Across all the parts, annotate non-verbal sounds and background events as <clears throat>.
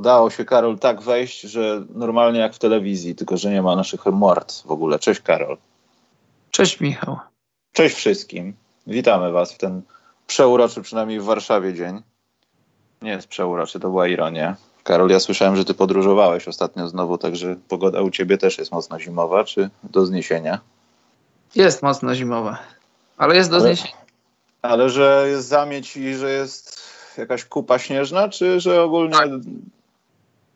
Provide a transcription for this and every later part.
Udało się, Karol, tak wejść, że normalnie jak w telewizji, tylko że nie ma naszych mord w ogóle. Cześć, Karol. Cześć, Michał. Cześć wszystkim. Witamy Was w ten przeuroczy, przynajmniej w Warszawie dzień. Nie jest przeuroczy, to była ironia. Karol, ja słyszałem, że Ty podróżowałeś ostatnio znowu, także pogoda u Ciebie też jest mocno zimowa, czy do zniesienia? Jest mocno zimowa, ale jest do ale, zniesienia. Ale że jest zamieć i że jest jakaś kupa śnieżna, czy że ogólnie tak.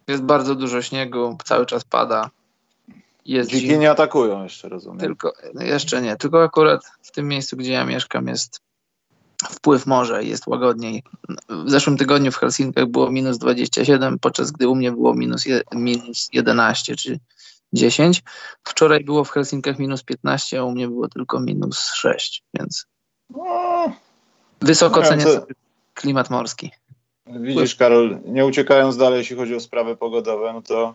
Jest bardzo dużo śniegu, cały czas pada. Jest Dziki zim... nie atakują jeszcze, rozumiem. Tylko, jeszcze nie, tylko akurat w tym miejscu, gdzie ja mieszkam jest wpływ morza i jest łagodniej. W zeszłym tygodniu w Helsinkach było minus 27, podczas gdy u mnie było minus, je, minus 11 czy 10. Wczoraj było w Helsinkach minus 15, a u mnie było tylko minus 6, więc no, wysoko cenię klimat morski. Widzisz, Karol, nie uciekając dalej, jeśli chodzi o sprawy pogodowe, no to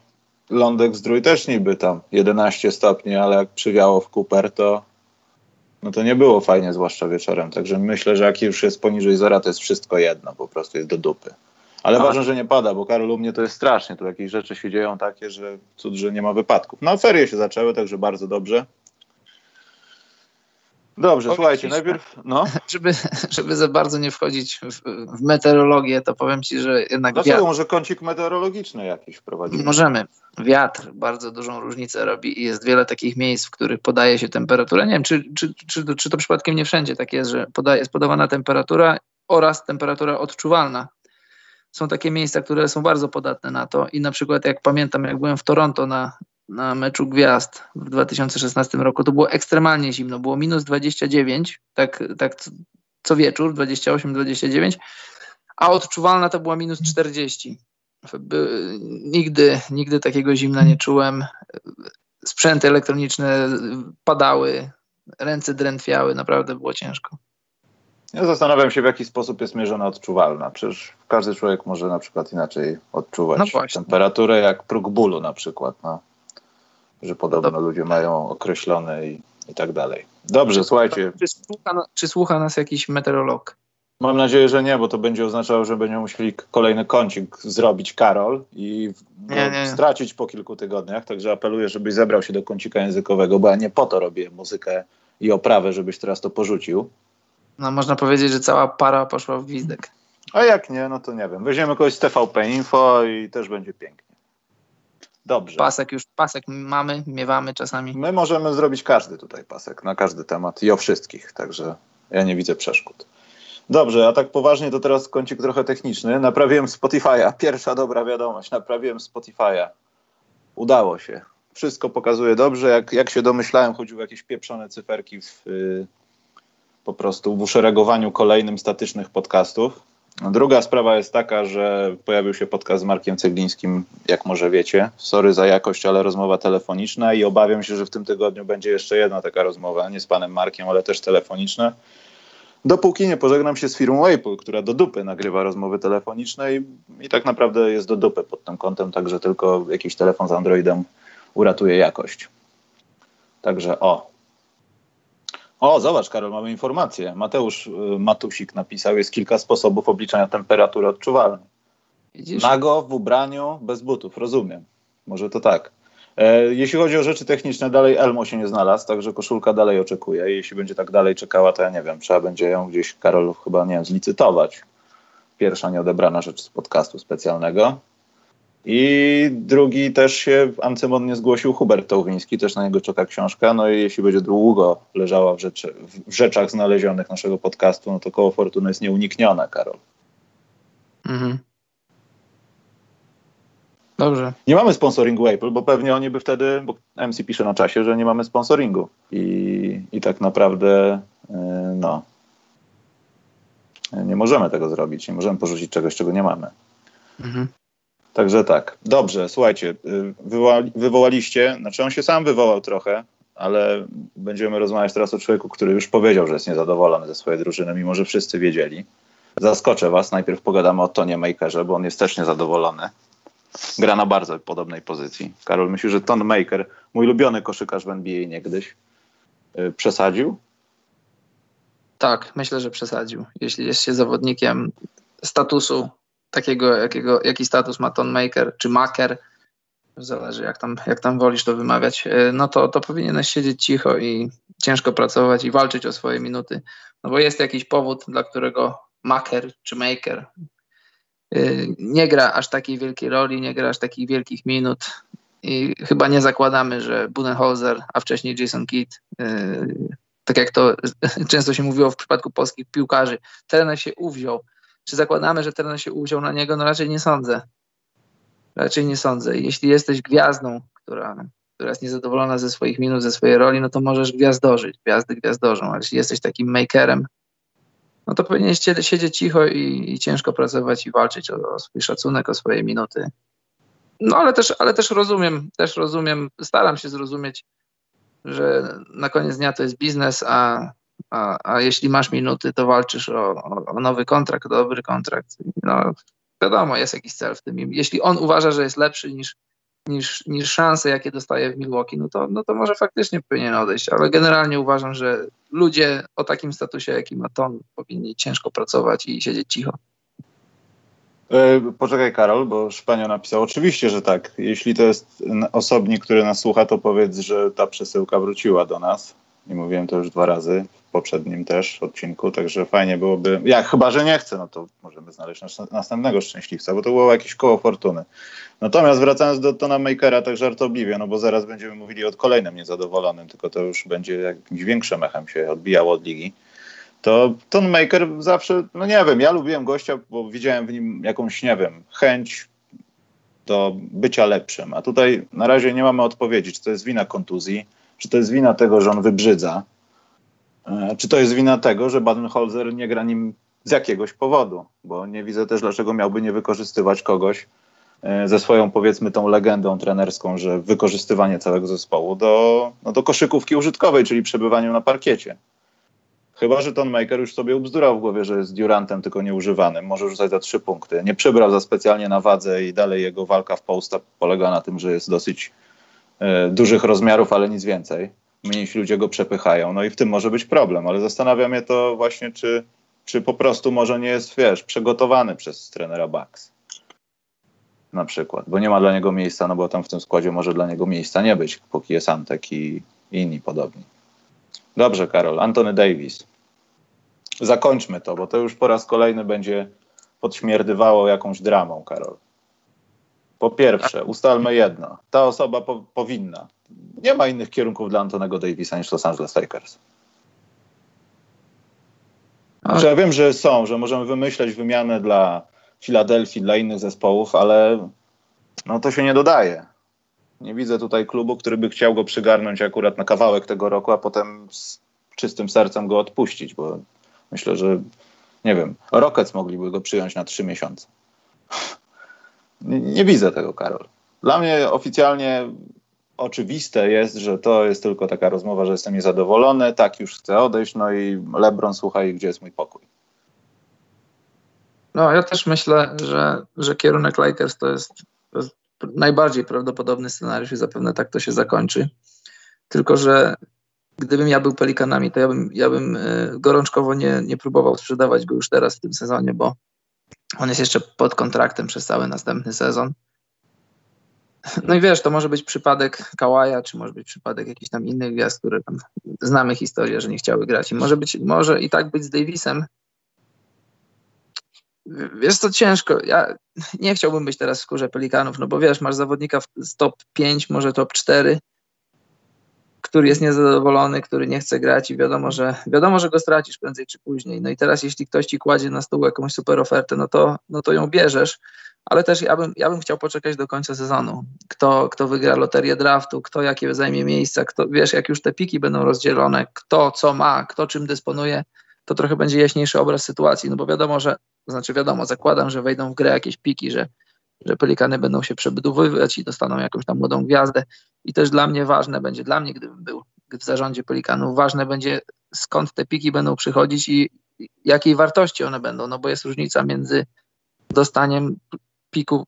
lądek zdrój też niby tam 11 stopni, ale jak przywiało w Cooper, to no to nie było fajnie, zwłaszcza wieczorem. Także myślę, że jak już jest poniżej zera, to jest wszystko jedno, po prostu jest do dupy. Ale A. ważne, że nie pada, bo Karol u mnie to jest strasznie. Tu jakieś rzeczy się dzieją takie, że cud, że nie ma wypadków. No ferie się zaczęły, także bardzo dobrze. Dobrze, słuchajcie, najpierw. No. Żeby, żeby za bardzo nie wchodzić w, w meteorologię, to powiem ci, że jednak. Dlaczego? Wiatr... Może kącik meteorologiczny jakiś wprowadzimy? Możemy. Wiatr bardzo dużą różnicę robi i jest wiele takich miejsc, w których podaje się temperatura. Nie wiem, czy, czy, czy, to, czy to przypadkiem nie wszędzie tak jest, że podaje, jest podawana temperatura oraz temperatura odczuwalna. Są takie miejsca, które są bardzo podatne na to i na przykład jak pamiętam, jak byłem w Toronto na, na meczu gwiazd w 2016 roku, to było ekstremalnie zimno. Było minus 29, tak, tak co wieczór, 28-29, a odczuwalna to była minus 40. Nigdy, nigdy takiego zimna nie czułem. Sprzęty elektroniczne padały, ręce drętwiały, naprawdę było ciężko. Ja zastanawiam się, w jaki sposób jest mierzona odczuwalna. Przecież każdy człowiek może na przykład inaczej odczuwać no temperaturę, jak próg bólu na przykład. No że podobno ludzie mają określone i, i tak dalej. Dobrze, słuchajcie. Czy słucha, czy słucha nas jakiś meteorolog? Mam nadzieję, że nie, bo to będzie oznaczało, że będziemy musieli kolejny kącik zrobić Karol i nie, nie. stracić po kilku tygodniach. Także apeluję, żebyś zebrał się do kącika językowego, bo ja nie po to robię muzykę i oprawę, żebyś teraz to porzucił. No można powiedzieć, że cała para poszła w gwizdek. A jak nie, no to nie wiem. Weźmiemy kogoś z TVP Info i też będzie pięknie. Dobrze. Pasek już, pasek mamy, miewamy czasami. My możemy zrobić każdy tutaj pasek, na każdy temat i o wszystkich, także ja nie widzę przeszkód. Dobrze, a tak poważnie to teraz kącik trochę techniczny. Naprawiłem Spotify'a. Pierwsza dobra wiadomość. Naprawiłem Spotify'a. Udało się. Wszystko pokazuje dobrze. Jak, jak się domyślałem, chodziły jakieś pieprzone cyferki w, y, po prostu w uszeregowaniu kolejnym statycznych podcastów. Druga sprawa jest taka, że pojawił się podcast z Markiem Ceglińskim, jak może wiecie. Sorry za jakość, ale rozmowa telefoniczna i obawiam się, że w tym tygodniu będzie jeszcze jedna taka rozmowa, nie z panem Markiem, ale też telefoniczna. Dopóki nie pożegnam się z firmą Apple, która do dupy nagrywa rozmowy telefoniczne i, i tak naprawdę jest do dupy pod tym kątem, także tylko jakiś telefon z Androidem uratuje jakość. Także o, o, zobacz, Karol, mamy informację. Mateusz y, Matusik napisał, jest kilka sposobów obliczania temperatury odczuwalnej. Widzisz? Nago, w ubraniu, bez butów, rozumiem. Może to tak. E, jeśli chodzi o rzeczy techniczne, dalej Elmo się nie znalazł, także koszulka dalej oczekuje. Jeśli będzie tak dalej czekała, to ja nie wiem, trzeba będzie ją gdzieś, Karol, chyba, nie wiem, zlicytować. Pierwsza nieodebrana rzecz z podcastu specjalnego. I drugi też się ancymon zgłosił Hubert Tołwiński, też na niego czeka książka. No i jeśli będzie długo leżała w, rzeczy, w rzeczach znalezionych naszego podcastu, no to koło fortuny jest nieuniknione, Karol. Mhm. Dobrze. Nie mamy sponsoringu Apple, bo pewnie oni by wtedy, bo MC pisze na czasie, że nie mamy sponsoringu. I, i tak naprawdę, yy, no, nie możemy tego zrobić. Nie możemy porzucić czegoś, czego nie mamy. Mhm. Także tak. Dobrze, słuchajcie, y, wywołali, wywołaliście, znaczy on się sam wywołał trochę, ale będziemy rozmawiać teraz o człowieku, który już powiedział, że jest niezadowolony ze swojej drużyny, mimo że wszyscy wiedzieli. Zaskoczę was, najpierw pogadamy o Tonie Makerze, bo on jest też niezadowolony. Gra na bardzo podobnej pozycji. Karol, myśli, że Ton Maker, mój ulubiony koszykarz w NBA niegdyś, yy, przesadził? Tak, myślę, że przesadził. Jeśli jest się zawodnikiem statusu takiego, jakiego, jaki status ma Ton Maker czy Maker, zależy jak tam, jak tam wolisz to wymawiać, e, no to, to powinieneś siedzieć cicho i ciężko pracować i walczyć o swoje minuty. No bo jest jakiś powód, dla którego Maker czy Maker e, nie gra aż takiej wielkiej roli, nie gra aż takich wielkich minut. I chyba nie zakładamy, że Budenholzer, a wcześniej Jason Kidd, e, tak jak to <laughs> często się mówiło w przypadku polskich piłkarzy, trener się uwziął czy zakładamy, że trener się uwziął na niego? No raczej nie sądzę. Raczej nie sądzę. Jeśli jesteś gwiazdą, która, która jest niezadowolona ze swoich minut, ze swojej roli, no to możesz gwiazdożyć. Gwiazdy gwiazdożą. Ale jeśli jesteś takim makerem, no to powinieneś siedzieć cicho i, i ciężko pracować i walczyć o, o, swój szacunek, o swoje minuty. No ale też, ale też rozumiem, też rozumiem, staram się zrozumieć, że na koniec dnia to jest biznes, a a, a jeśli masz minuty, to walczysz o, o, nowy kontrakt, o dobry kontrakt. No, wiadomo, jest jakiś cel w tym. Jeśli on uważa, że jest lepszy niż, niż, niż szanse, jakie dostaje w Milwaukee, no to, no to może faktycznie powinien odejść, ale generalnie uważam, że ludzie o takim statusie, jaki ma Ton, powinni ciężko pracować i siedzieć cicho. E, poczekaj, Karol, bo Szpanio napisał. Oczywiście, że tak. Jeśli to jest osobnik, który nas słucha, to powiedz, że ta przesyłka wróciła do nas. I mówiłem to już dwa razy poprzednim też odcinku, także fajnie byłoby, jak chyba, że nie chce, no to możemy znaleźć następnego szczęśliwca, bo to było jakieś koło fortuny. Natomiast wracając do Tona Makera tak żartobliwie, no bo zaraz będziemy mówili o kolejnym niezadowolonym, tylko to już będzie jakimś większym echem się odbijało od ligi, to Ton Maker zawsze, no nie wiem, ja lubiłem gościa, bo widziałem w nim jakąś, nie wiem, chęć do bycia lepszym, a tutaj na razie nie mamy odpowiedzi, czy to jest wina kontuzji, czy to jest wina tego, że on wybrzydza, E, czy to jest wina tego, że Baden-Holzer nie gra nim z jakiegoś powodu? Bo nie widzę też, dlaczego miałby nie wykorzystywać kogoś e, ze swoją, powiedzmy, tą legendą trenerską, że wykorzystywanie całego zespołu do, no, do koszykówki użytkowej, czyli przebywaniu na parkiecie. Chyba, że Ton Maker już sobie ubzdurał w głowie, że jest Durantem, tylko nieużywanym. Może rzucać za trzy punkty. Nie przybrał za specjalnie na wadze i dalej jego walka w posta polega na tym, że jest dosyć dużych rozmiarów, ale nic więcej mniejsi ludzie go przepychają. No i w tym może być problem, ale zastanawia mnie to właśnie, czy, czy po prostu może nie jest, wiesz, przygotowany przez trenera Bucks. Na przykład, bo nie ma dla niego miejsca, no bo tam w tym składzie może dla niego miejsca nie być, póki jest Antek i inni podobni. Dobrze, Karol. Antony Davis. Zakończmy to, bo to już po raz kolejny będzie podśmierdywało jakąś dramą, Karol. Po pierwsze, ustalmy jedno. Ta osoba po, powinna. Nie ma innych kierunków dla Antonego Davisa niż Los Angeles Lakers. Znaczy, ja wiem, że są, że możemy wymyśleć wymianę dla Filadelfii, dla innych zespołów, ale no to się nie dodaje. Nie widzę tutaj klubu, który by chciał go przygarnąć akurat na kawałek tego roku, a potem z czystym sercem go odpuścić, bo myślę, że nie wiem, Rockets mogliby go przyjąć na trzy miesiące. Nie, widzę tego, Karol. Dla mnie oficjalnie oczywiste jest, że to jest tylko taka rozmowa, że jestem niezadowolony, tak już chcę odejść, no i LeBron, słuchaj, gdzie jest mój pokój? No, ja też myślę, że, że kierunek Lakers to jest, to jest najbardziej prawdopodobny scenariusz i zapewne tak to się zakończy. Tylko, że gdybym ja był Pelikanami, to ja bym, ja bym e, gorączkowo nie, nie próbował sprzedawać go już teraz w tym sezonie, bo on jest jeszcze pod kontraktem przez cały następny sezon. No i wiesz, to może być przypadek Kałaja, czy może być przypadek jakichś tam innych gwiazd, które tam znamy historię, że nie chciały grać. I może być, może i tak być z Davisem. Wiesz co, ciężko. Ja nie chciałbym być teraz w skórze Pelikanów, no bo wiesz, masz zawodnika z top 5, może top 4, który jest niezadowolony, który nie chce grać i wiadomo, że wiadomo, że go stracisz prędzej czy później. No i teraz jeśli ktoś ci kładzie na stół jakąś super ofertę, no to, no to ją bierzesz, ale też ja bym, ja bym chciał poczekać do końca sezonu. Kto, kto wygra loterię draftu, kto jakie zajmie miejsca, kto, wiesz, jak już te piki będą rozdzielone, kto co ma, kto czym dysponuje, to trochę będzie jaśniejszy obraz sytuacji, no bo wiadomo, że, znaczy wiadomo, zakładam, że wejdą w grę jakieś piki, że że Pelikany będą się przebudowywać i dostaną jakąś tam młodą gwiazdę. I też dla mnie ważne będzie, dla mnie, gdybym był w zarządzie Pelikanów, ważne będzie skąd te piki będą przychodzić i jakiej wartości one będą, no bo jest różnica między dostaniem piku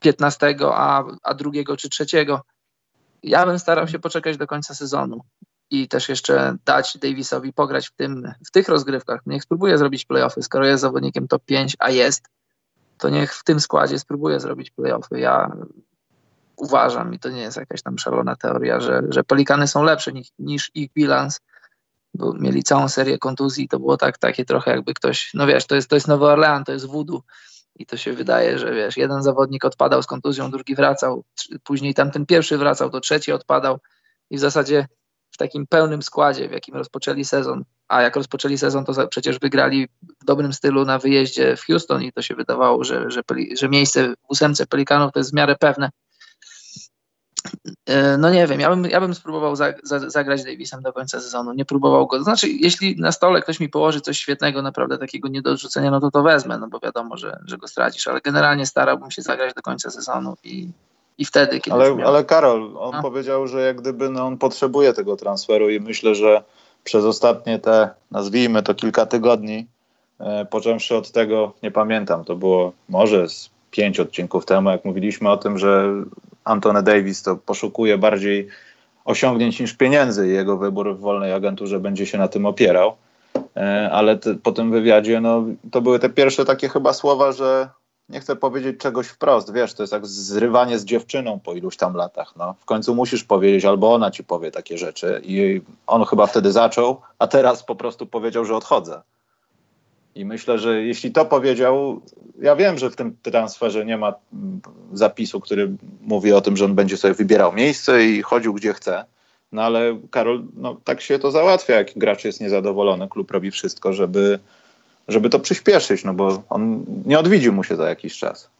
15, a, a drugiego czy trzeciego. Ja bym starał się poczekać do końca sezonu i też jeszcze dać Davisowi pograć w, tym, w tych rozgrywkach. Niech spróbuje zrobić playoffy, skoro jest zawodnikiem top 5, a jest, to niech w tym składzie spróbuje zrobić playoffy. Ja uważam, i to nie jest jakaś tam szalona teoria, że, że Pelikany są lepsze niż, niż ich bilans, bo mieli całą serię kontuzji, to było tak, takie trochę jakby ktoś, no wiesz, to jest, to jest Nowy Orlean, to jest voodoo i to się wydaje, że wiesz, jeden zawodnik odpadał z kontuzją, drugi wracał, później tamten pierwszy wracał, to trzeci odpadał i w zasadzie w takim pełnym składzie, w jakim rozpoczęli sezon, a jak rozpoczęli sezon, to przecież wygrali w dobrym stylu na wyjeździe w Houston i to się wydawało, że, że, że miejsce w ósemce Pelikanów to jest w miarę pewne. E, no nie wiem, ja bym, ja bym spróbował za, za, zagrać Davisem do końca sezonu, nie próbował go, znaczy jeśli na stole ktoś mi położy coś świetnego, naprawdę takiego nie do odrzucenia, no to to wezmę, no bo wiadomo, że, że go stracisz, ale generalnie starałbym się zagrać do końca sezonu i, i wtedy, kiedy. Ale, miał... ale Karol, on no. powiedział, że jak gdyby no, on potrzebuje tego transferu i myślę, że przez ostatnie te, nazwijmy to kilka tygodni, e, począwszy od tego, nie pamiętam, to było może z pięć odcinków temu, jak mówiliśmy o tym, że Antony Davis to poszukuje bardziej osiągnięć niż pieniędzy i jego wybór w wolnej agenturze będzie się na tym opierał. E, ale te, po tym wywiadzie, no, to były te pierwsze takie chyba słowa, że nie chcę powiedzieć czegoś wprost, wiesz, to jest jak zrywanie z dziewczyną po iluś tam latach, no. W końcu musisz powiedzieć, albo ona ci powie takie rzeczy i on chyba wtedy zaczął, a teraz po prostu powiedział, że odchodzę. I myślę, że jeśli to powiedział, ja wiem, że w tym transferze nie ma zapisu, który mówi o tym, że on będzie sobie wybierał miejsce i chodził gdzie chce. No ale Karol, no, tak się to załatwia, jak gracz jest niezadowolony, klub robi wszystko, żeby, żeby to przyspieszyć, no bo on nie odwiedził mu się za jakiś czas.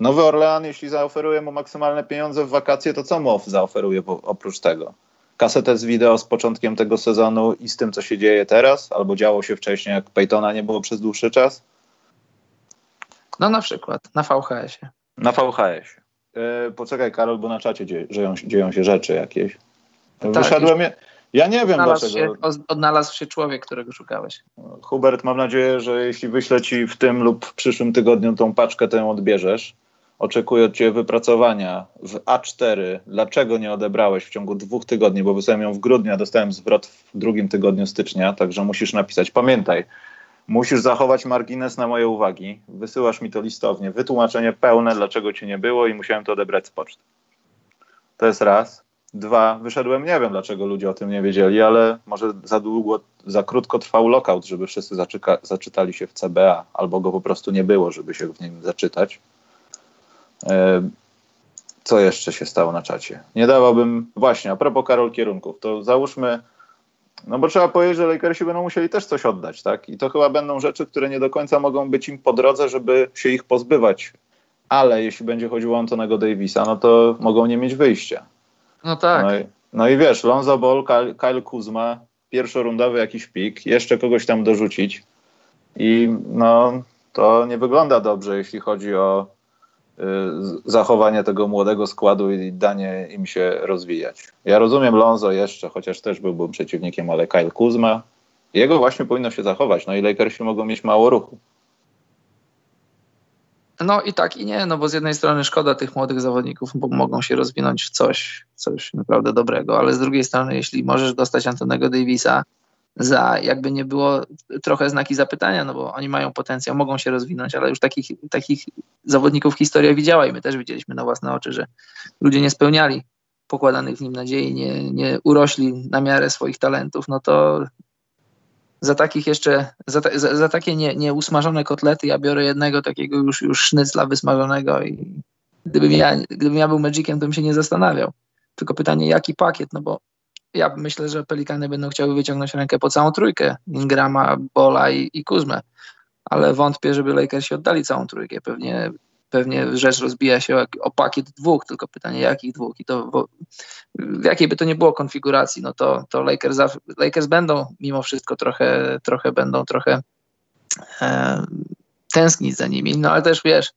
Nowy Orlean, jeśli zaoferuje mu maksymalne pieniądze w wakacje, to co mu zaoferuje oprócz tego? kasetę z wideo z początkiem tego sezonu i z tym, co się dzieje teraz, albo działo się wcześniej, jak Peytona nie było przez dłuższy czas? No na przykład, na VHS-ie. Na VHS-ie. Yy, poczekaj, Karol, bo na czacie dzieją, dzieją, dzieją się rzeczy jakieś. Tak, Wyszedłem. Je... Ja nie wiem odnalazł dlaczego. Się, odnalazł się człowiek, którego szukałeś. Hubert, mam nadzieję, że jeśli wyślę ci w tym lub w przyszłym tygodniu tą paczkę, ją odbierzesz oczekuję od Ciebie wypracowania w A4. Dlaczego nie odebrałeś w ciągu dwóch tygodni, bo wysłałem ją w grudniu, a dostałem zwrot w drugim tygodniu stycznia, także musisz napisać. Pamiętaj, musisz zachować margines na moje uwagi. Wysyłasz mi to listownie, wytłumaczenie pełne, dlaczego Cię nie było i musiałem to odebrać z poczty. To jest raz. Dwa, wyszedłem, nie wiem dlaczego ludzie o tym nie wiedzieli, ale może za długo, za krótko trwał lockout, żeby wszyscy zaczyka, zaczytali się w CBA, albo go po prostu nie było, żeby się w nim zaczytać. E, co jeszcze się stało na czacie? Nie dawałbym, właśnie, a propos Karol kierunków, to załóżmy, no bo trzeba powiedzieć, że Lakersi będą musieli też coś oddać, tak? I to chyba będą rzeczy, które nie do końca mogą być im po drodze, żeby się ich pozbywać. Ale jeśli będzie chodziło o Antonego Davisa, no to mogą nie mieć wyjścia. No tak. No i, no i wiesz, Lonzo Ball, Kyle, Kuzma, pierwszorundowy jakiś pik, jeszcze kogoś tam dorzucić. I no, to nie wygląda dobrze, jeśli chodzi o Y, zachowanie tego młodego składu i danie im się rozwijać. Ja rozumiem Lonzo jeszcze, chociaż też byłbym przeciwnikiem, ale Kyle Kuzma, jego właśnie powinno się zachować. No i Lakersi mogą mieć mało ruchu. No i tak i nie, no bo z jednej strony szkoda tych młodych zawodników, bo mogą się rozwinąć w coś, coś naprawdę dobrego, ale z drugiej strony, jeśli możesz dostać Antonego Davisa, za jakby nie było trochę znaki zapytania, no bo oni mają potencjał, mogą się rozwinąć, ale już takich, takich zawodników historia widziała i my też widzieliśmy na własne oczy, że ludzie nie spełniali pokładanych w nim nadziei, nie, nie urośli na miarę swoich talentów, no to za takich jeszcze, za, za, za takie nie, nieusmażone kotlety ja biorę jednego takiego już, już sznycla wysmażonego i gdybym ja, gdybym ja był Magiciem, to bym się nie zastanawiał. Tylko pytanie, jaki pakiet, no bo ja myślę, że Pelikany będą chciały wyciągnąć rękę po całą trójkę Ingrama, Bola i, i Kuzmę, ale wątpię, żeby Lakersi oddali całą trójkę. Pewnie, pewnie rzecz rozbija się o, pakiet dwóch, tylko pytanie jakich dwóch i to bo, w jakiej by to nie było konfiguracji, no to, to Lakers, Lakers będą mimo wszystko trochę, trochę będą trochę e, tęsknić za nimi, no ale też wiesz,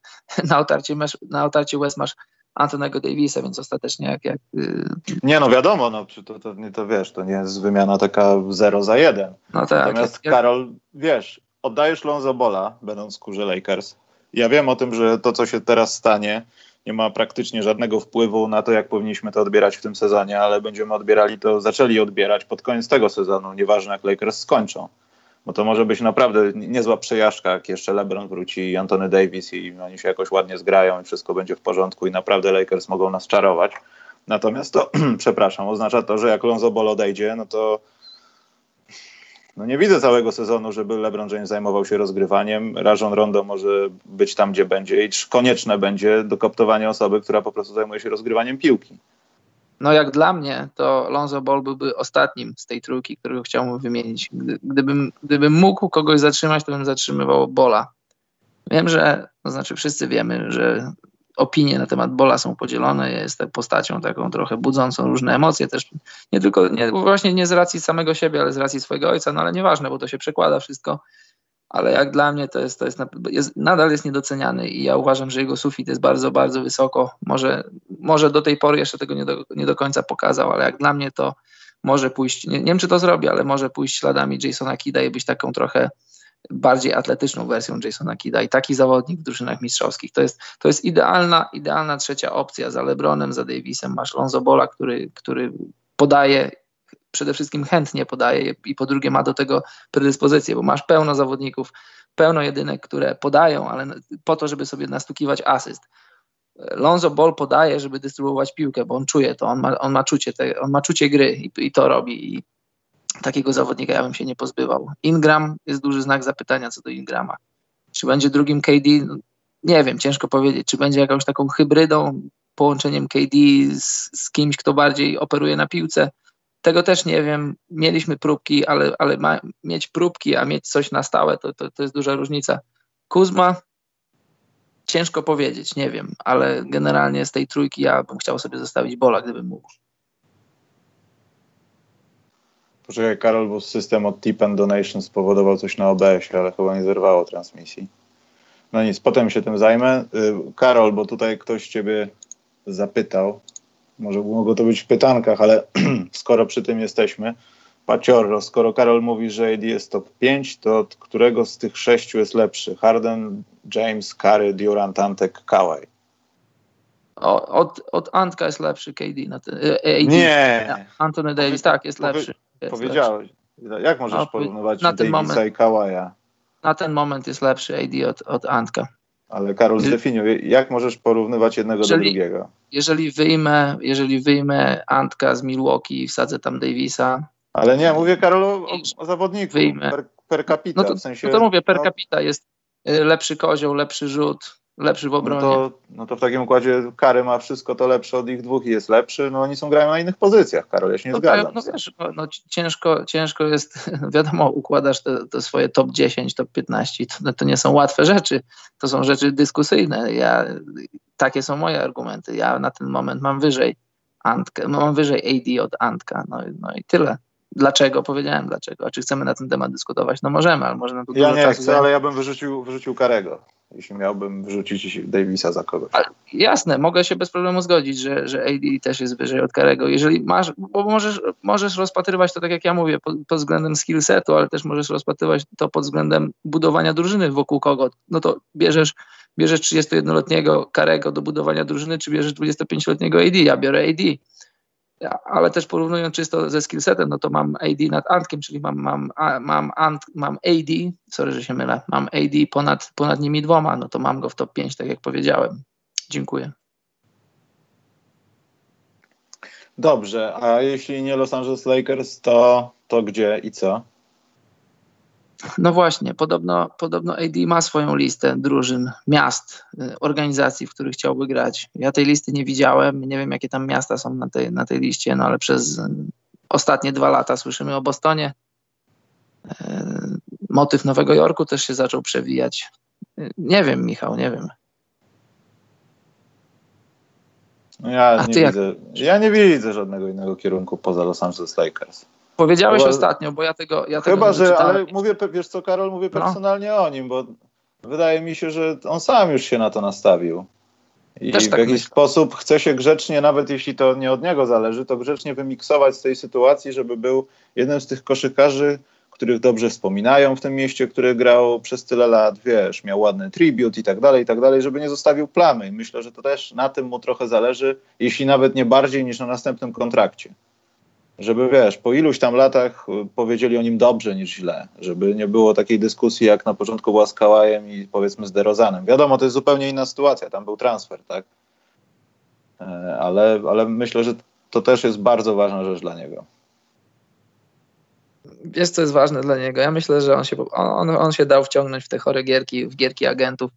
na otarcie, na otarcie West masz Antonego Davisa, więc ostatecznie jak... jak yy... Nie no wiadomo, no, to, to, to wiesz, to nie jest wymiana taka 0 za 1. No tak. Natomiast jak, Karol, wiesz, oddajesz Lonzo Bola, będąc w skórze Lakers. Ja wiem o tym, że to, co się teraz stanie, nie ma praktycznie żadnego wpływu na to, jak powinniśmy to odbierać w tym sezonie, ale będziemy odbierali to, zaczęli odbierać pod koniec tego sezonu, nieważne jak Lakers skończą. Bo to może być naprawdę niezła przejażdżka, jak jeszcze LeBron wróci i Anthony Davis i oni się jakoś ładnie zgrają i wszystko będzie w porządku i naprawdę Lakers mogą nas czarować. Natomiast to, <clears throat> przepraszam, oznacza to, że jak Lonzo Ball odejdzie, no to no nie widzę całego sezonu, żeby LeBron James zajmował się rozgrywaniem. Rajon Rondo może być tam, gdzie będzie i konieczne będzie dokoptowanie osoby, która po prostu zajmuje się rozgrywaniem piłki. No jak dla mnie, to Lonzo Ball byłby ostatnim z tej trójki, którego chciałbym wymienić. Gdybym, gdybym mógł kogoś zatrzymać, to bym zatrzymywał Bola. Wiem, że, to znaczy wszyscy wiemy, że opinie na temat Bola są podzielone, jest postacią taką trochę budzącą różne emocje też, nie tylko, nie, właśnie nie z racji samego siebie, ale z racji swojego ojca, no ale nieważne, bo to się przekłada wszystko, ale jak dla mnie to jest, to jest, jest nadal jest niedoceniany i ja uważam, że jego sufit jest bardzo, bardzo wysoko, może, może do tej pory jeszcze tego nie do, nie do końca pokazał, ale jak dla mnie to może pójść, nie, nie wiem czy to zrobi, ale może pójść śladami Jasona Kida i być taką trochę bardziej atletyczną wersją Jasona Kida i taki zawodnik w drużynach mistrzowskich. To jest, to jest idealna, idealna trzecia opcja za LeBronem, za Davisem. Masz Lonzo Bola, który, który podaje, przede wszystkim chętnie podaje i po drugie ma do tego predyspozycję, bo masz pełno zawodników, pełno jedynek, które podają, ale po to, żeby sobie nastukiwać asyst. Lonzo Ball podaje, żeby dystrybuować piłkę, bo on czuje to, on ma, on ma, czucie, te, on ma czucie gry i, i to robi. I takiego zawodnika ja bym się nie pozbywał. Ingram jest duży znak zapytania co do Ingrama. Czy będzie drugim KD? Nie wiem, ciężko powiedzieć. Czy będzie jakąś taką hybrydą, połączeniem KD z, z kimś, kto bardziej operuje na piłce? Tego też nie wiem. Mieliśmy próbki, ale, ale ma, mieć próbki, a mieć coś na stałe, to, to, to jest duża różnica. Kuzma, ciężko powiedzieć, nie wiem, ale generalnie z tej trójki ja bym chciał sobie zostawić Bola, gdybym mógł. Poczekaj, Karol, bo system od Tip and Donation spowodował coś na OBS-ie, ale chyba nie zerwało transmisji. No nic, potem się tym zajmę. Y, Karol, bo tutaj ktoś ciebie zapytał, może mogło to być w pytankach, ale <clears throat> skoro przy tym jesteśmy, Paciorro, skoro Karol mówi, że AD jest top 5, to od którego z tych sześciu jest lepszy? Harden, James, Curry, Durant, Antek, Kawhi. Od, od Antka jest lepszy KD. Na ten, y, AD. Nie. Anthony Davis, tak, jest lepszy. Powiedziałeś. Lepszy. Jak możesz no, porównywać na ten Davisa moment, i Kawaja? Na ten moment jest lepszy AD od, od Antka. Ale Karol, zdefiniuj, jak możesz porównywać jednego jeżeli, do drugiego? Jeżeli wyjmę, jeżeli wyjmę Antka z Milwaukee i wsadzę tam Davisa. Ale nie, mówię Karol o, o zawodniku. Wyjmę. Per, per capita, no to, w sensie. No to mówię, per no, capita jest y, lepszy kozioł, lepszy rzut, lepszy w obronie. No to, no to w takim układzie Kary ma wszystko to lepsze od ich dwóch i jest lepszy, no oni są grają na innych pozycjach, Karol, ja się nie no zgadzam. No, wiesz, no, no, ciężko, ciężko jest, <laughs> wiadomo, układasz te, te swoje top 10, top 15, to, to nie są łatwe rzeczy, to są rzeczy dyskusyjne. Ja, takie są moje argumenty. Ja na ten moment mam wyżej Antkę, mam wyżej AD od Antka, no, no i tyle. Dlaczego? Powiedziałem dlaczego. A czy chcemy na ten temat dyskutować? No możemy, ale może na to Ja nie chcę, ale ja bym wyrzucił, wyrzucił Karego, jeśli miałbym wyrzucić Davisa za kogoś. Ale jasne, mogę się bez problemu zgodzić, że, że AD też jest wyżej od Karego. Jeżeli masz, bo możesz, możesz rozpatrywać to tak jak ja mówię, pod, pod względem skill setu, ale też możesz rozpatrywać to pod względem budowania drużyny wokół kogo. No to bierzesz bierzesz 31-letniego Karego do budowania drużyny, czy bierzesz 25-letniego AD? Ja biorę AD ale też porównując czysto ze skillsetem, no to mam AD nad Antkiem, czyli mam, mam, mam, Ant, mam AD, sorry, że się mylę, mam AD ponad, ponad nimi dwoma, no to mam go w top 5, tak jak powiedziałem. Dziękuję. Dobrze, a jeśli nie Los Angeles Lakers, to, to gdzie i co? No właśnie, podobno, podobno AD ma swoją listę drużyn, miast, y, organizacji, w których chciałby grać. Ja tej listy nie widziałem, nie wiem jakie tam miasta są na tej, na tej liście, no ale przez ostatnie dwa lata słyszymy o Bostonie. Y, motyw Nowego Jorku też się zaczął przewijać. Y, nie wiem, Michał, nie wiem. No ja, nie widzę, ja nie widzę żadnego innego kierunku poza Los Angeles Lakers. Powiedziałeś ostatnio, bo ja tego. Ja Chyba, tego że, ale mówię, wiesz co, Karol, mówię no. personalnie no. o nim, bo Wydaje mi się, że on sam już się na to nastawił. I Też w tak jakiś myślę. sposób chce się grzecznie, nawet jeśli to nie od niego zależy, to grzecznie wymiksować z tej sytuacji, żeby był jednym z tych koszykarzy, których dobrze wspominają w tym mieście, który grał przez tyle lat, wiesz, miał ładny tribut i tak dalej, i tak dalej, żeby nie zostawił plamy. I myślę, że to też na tym mu trochę zależy, jeśli nawet nie bardziej niż na następnym kontrakcie. Żeby, wiesz, po iluś tam latach y, powiedzieli o nim dobrze niż źle, żeby nie było takiej dyskusji, jak na początku była z Kałajem i powiedzmy z Derozanem. Wiadomo, to jest zupełnie inna sytuacja, tam był transfer, tak? E, Ale, ale myślę, że to też jest bardzo ważna rzecz dla niego. Wiesz, co jest ważne dla niego? Ja myślę, że on się, on, on się dał wciągnąć w te chore gierki, w gierki agentów.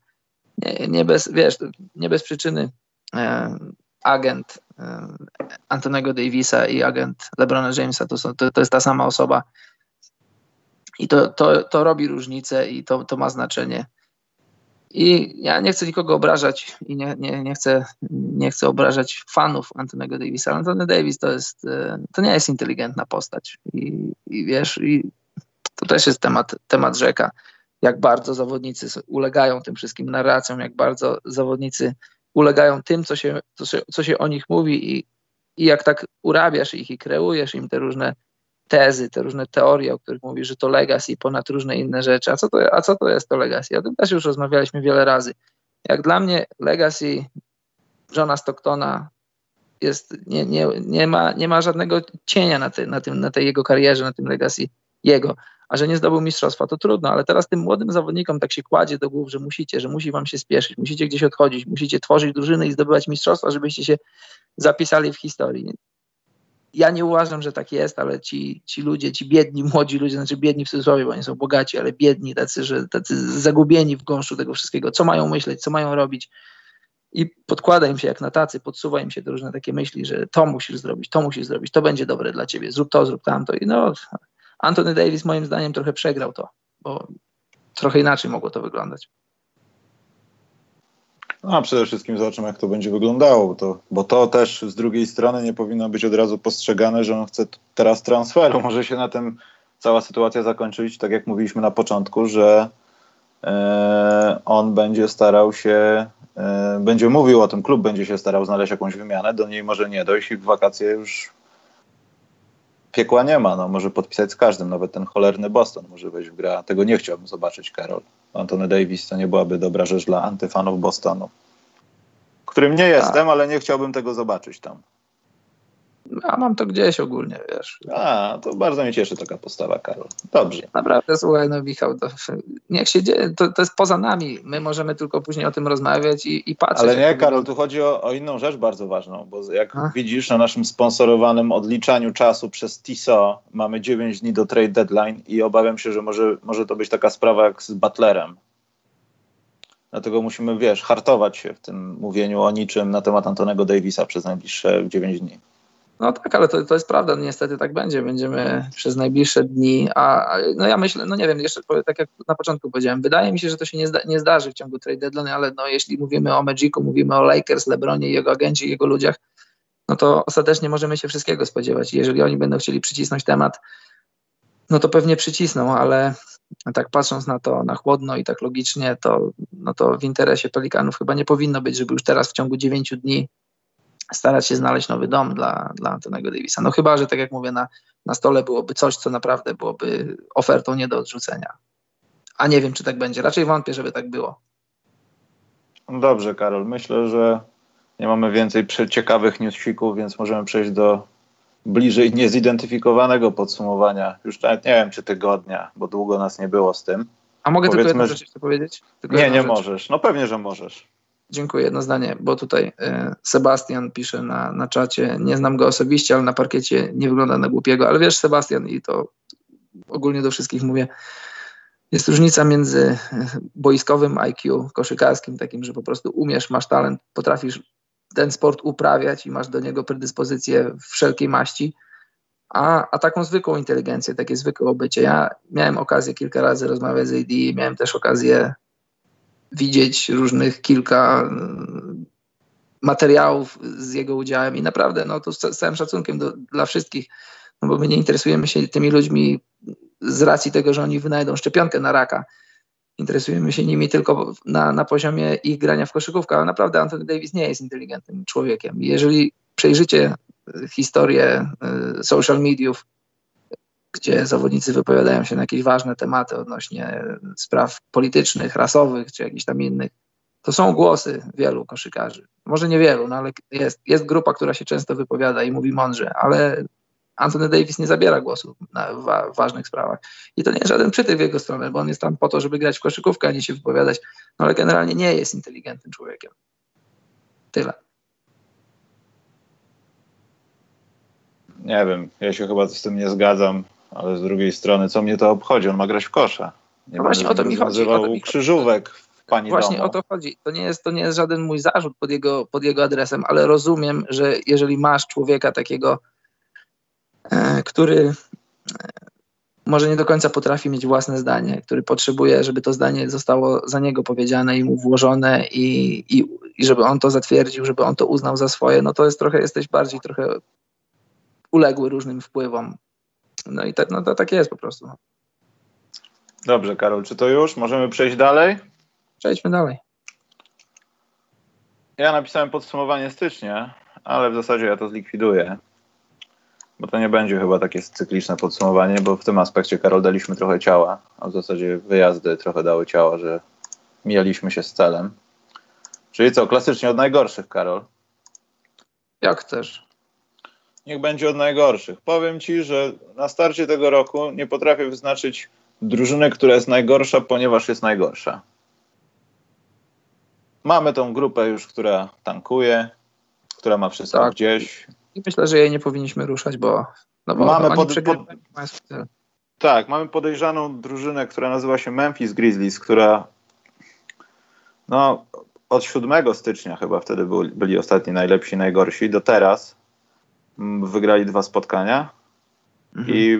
Nie, nie bez, wiesz, nie bez przyczyny e, agent Antonego Davisa i agent LeBrona Jamesa to, są, to, to jest ta sama osoba. I to, to, to robi różnicę i to, to ma znaczenie. I ja nie chcę nikogo obrażać i nie, nie, nie, chcę, nie chcę obrażać fanów Antonego Davisa. Antony Davis to jest, e, to nie jest inteligentna postać. I, i wiesz, i to też jest temat, temat rzeka. Jak bardzo zawodnicy ulegają tym wszystkim narracjom, jak bardzo zawodnicy ulegają tym, co się, co się, co się o nich mówi i, i jak tak urabiasz ich i kreujesz im te różne tezy, te różne teorie, o których mówisz, że to legacy ponad różne inne rzeczy. A co to, a co to jest to legacy? O tym też już rozmawialiśmy wiele razy. Jak dla mnie legacy Johna Stocktona jest, nie, nie, nie, ma, nie ma żadnego cienia na, ty, na, tym, na tej jego karierze, na tym legacy jego. A że nie zdobył mistrzostwa, to trudno, ale teraz tym młodym zawodnikom tak się kładzie do głów, że musicie, że musi wam się spieszyć, musicie gdzieś odchodzić, musicie tworzyć drużyny i zdobywać mistrzostwa, żebyście się zapisali w historii. Ja nie uważam, że tak jest, ale ci, ci ludzie, ci biedni, młodzi ludzie, znaczy biedni w cudzysłowie, bo oni są bogaci, ale biedni, tacy, że tacy zagubieni w gąszczu tego wszystkiego, co mają myśleć, co mają robić. I podkłada im się jak na tacy, podsuwa im się te różne takie myśli, że to musisz zrobić, to musisz zrobić, to będzie dobre dla ciebie, zrób to, zrób tamto i no, Anthony Davis moim zdaniem trochę przegrał to, bo trochę inaczej mogło to wyglądać. No, a przede wszystkim zobaczymy, jak to będzie wyglądało, bo to, bo to też z drugiej strony nie powinno być od razu postrzegane, że on chce teraz transferu. <laughs> Może się na tym cała sytuacja zakończyć, tak jak mówiliśmy na początku, że e, on będzie starał się, e, będzie mówił o tym, klub będzie się starał znaleźć jakąś wymianę, do niej może nie dojść i w wakacje już piekła nie ma. No, może podpisać z każdym, nawet ten cholerny Boston może wejść w grę. A Tego nie chciałbym zobaczyć, Karol. Antony Davis to nie byłaby dobra rzecz dla antyfanów Bostonu. Którym nie jestem, ale nie chciałbym tego zobaczyć tam. Ja mam to gdzieś ogólnie, wiesz. A, to bardzo mnie cieszy taka postawa, Karol. Dobrze. Naprawdę, słuchaj, no Michał, to, niech się dzieje, to, to jest poza nami. My możemy tylko później o tym rozmawiać i, i patrzeć. Ale nie, Karol, tu chodzi o, o inną rzecz bardzo ważną, bo jak A? widzisz na naszym sponsorowanym odliczaniu czasu przez TISO mamy 9 dni do trade deadline i obawiam się, że może, może to być taka sprawa jak z Butlerem. Dlatego musimy, wiesz, hartować się w tym mówieniu o niczym na temat Antonego Davisa przez najbliższe 9 dni. No tak, ale to, to jest prawda, niestety tak będzie. Będziemy przez najbliższe dni, a a, no ja myślę, no nie wiem, jeszcze powiem, tak jak na początku powiedziałem, wydaje mi się, że to się nie, zda, nie zdarzy w ciągu trade deadline, ale no jeśli mówimy o Magicu, mówimy o Lakers, LeBronie, jego agencie jego ludziach, no to ostatecznie możemy się wszystkiego spodziewać. Jeżeli oni będą chcieli przycisnąć temat, no to pewnie przycisną, ale tak patrząc na to na chłodno i tak logicznie, to, no to w interesie Pelikanów chyba nie powinno być, żeby już teraz w ciągu 9 dni starać się znaleźć nowy dom dla, dla Antonego Davisa. No chyba, że tak jak mówię, na, na stole byłoby coś, co naprawdę byłoby ofertą nie do odrzucenia. A nie wiem, czy tak będzie. Raczej wątpię, żeby tak było. No Dobrze, Karol. Myślę, że nie mamy więcej ciekawych newsików, więc możemy przejść do bliżej niezidentyfikowanego podsumowania. Już nawet nie wiem, czy tygodnia, bo długo nas nie było z tym. A mogę tylko Powiedzmy, jedną że- rzecz jeszcze powiedzieć? Tylko Nie, jedną nie rzecz. możesz. No pewnie, że możesz. Dziękuję, jedno zdanie, bo tutaj e, Sebastian pisze na, na czacie, nie znam go osobiście, ale na parkiecie nie wygląda na głupiego, ale wiesz Sebastian i to ogólnie do wszystkich mówię, jest różnica między boiskowym IQ, koszykarskim, takim, że po prostu umiesz, masz talent, potrafisz ten sport uprawiać i masz do niego predyspozycję wszelkiej maści, a, a taką zwykłą inteligencję, takie zwykłe bycie. Ja miałem okazję kilka razy rozmawiać z AD, miałem też okazję widzieć różnych kilka mm, materiałów z jego udziałem i naprawdę, no to z, całym szacunkiem do, dla wszystkich, no bo my nie interesujemy się tymi ludźmi z racji tego, że oni wynajdą szczepionkę na raka interesujemy się nimi tylko na, na poziomie ich grania w koszykówkę, ale naprawdę Anthony Davis nie jest inteligentnym człowiekiem. Jeżeli przejrzycie historię y, social mediów, gdzie zawodnicy wypowiadają się na jakieś ważne tematy odnośnie spraw politycznych, rasowych czy jakichś tam innych, to są głosy wielu koszykarzy. Może nie wielu, no ale jest, jest grupa, która się często wypowiada i mówi mądrze, ale Anthony Davis nie zabiera głosu na wa ważnych sprawach. I to nie jest żaden przytyk w jego stronę, bo on jest tam po to, żeby grać w koszykówkę, a nie się wypowiadać, no ale generalnie nie jest inteligentnym człowiekiem. Tyle. Nie wiem, ja się chyba z tym nie zgadzam, ale z drugiej strony, co mnie to obchodzi? On ma grać w kosza. Nie no właśnie o to mi chodzi. O to mi krzyżówek w pani Właśnie domu. o to chodzi. To nie, jest, to nie jest żaden mój zarzut pod jego, pod jego adresem, ale rozumiem, że jeżeli masz człowieka takiego, e, który e, może nie do końca potrafi mieć własne zdanie, który potrzebuje, żeby to zdanie zostało za niego powiedziane i mu włożone i, i, i żeby on to zatwierdził, żeby on to uznał za swoje, no to jest trochę, jesteś bardziej trochę uległy różnym wpływom. No i tak, no to tak jest po prostu. Dobrze, Karol, czy to już? Możemy przejść dalej? Przejdźmy dalej. Ja napisałem podsumowanie stycznia, ale w zasadzie ja to zlikwiduję. Bo to nie będzie chyba takie cykliczne podsumowanie, bo w tym aspekcie, Karol, daliśmy trochę ciała, a w zasadzie wyjazdy trochę dały ciała, że mijaliśmy się z celem. Czyli co, klasycznie od najgorszych, Karol? Jak chcesz. Niech będzie od najgorszych. Powiem ci, że na starcie tego roku nie potrafię wyznaczyć drużyny, która jest najgorsza, ponieważ jest najgorsza. Mamy tą grupę już, która tankuje, która ma wszystko tak. gdzieś. I myślę, że jej nie powinniśmy ruszać, bo, no bo mamy pod, pod, Tak, mamy podejrzaną drużynę, która nazywa się Memphis Grizzlies, która no, od 7 stycznia chyba wtedy byli, byli ostatni najlepsi, najgorsi, do teraz wygrali dwa spotkania mhm. i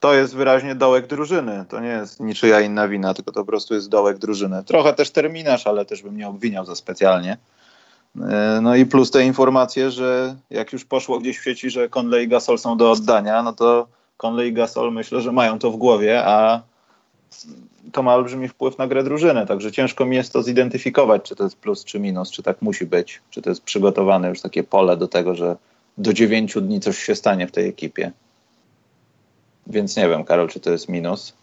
to jest wyraźnie dołek drużyny. To nie jest niczyja inna wina, tylko to po prostu jest dołek drużyny. Trochę też terminarz, ale też bym nie obwiniał za specjalnie. E, no i plus te informacje, że jak już poszło gdzieś w sieci, że Conley i Gasol są do oddania, no to Conley i Gasol myślę, że mają to w głowie, a to ma olbrzymi wpływ na grę drużyny, także ciężko mi jest to zidentyfikować, czy to jest plus, czy minus, czy tak musi być, czy to jest przygotowane już takie pole do tego, że do dziewięciu dni coś się stanie w tej ekipie. Więc nie wiem, Karol, czy to jest minus.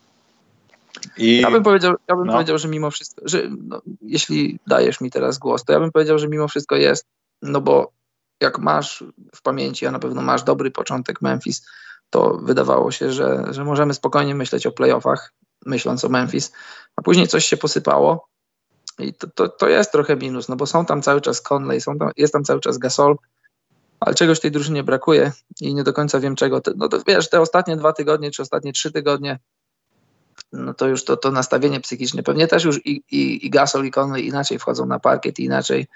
I... Ja bym powiedział, ja bym no. powiedział, że mimo wszystko, że no, jeśli dajesz mi teraz głos, to ja bym powiedział, że mimo wszystko jest, no bo jak masz w pamięci, a na pewno masz dobry początek Memphis, to wydawało się, że, że możemy spokojnie myśleć o playoffach, myśląc o Memphis, a później coś się posypało i to, to, to jest trochę minus, no bo są tam cały czas Conley, są tam, jest tam cały czas Gasol, ale czegoś tej drużynie brakuje i nie do końca wiem czego. No to wiesz, te ostatnie dwa tygodnie, czy ostatnie trzy tygodnie, no to już to, to nastawienie psychiczne. Pewnie też już i, i, i Gasol i Conley inaczej wchodzą na parkiet i inaczej,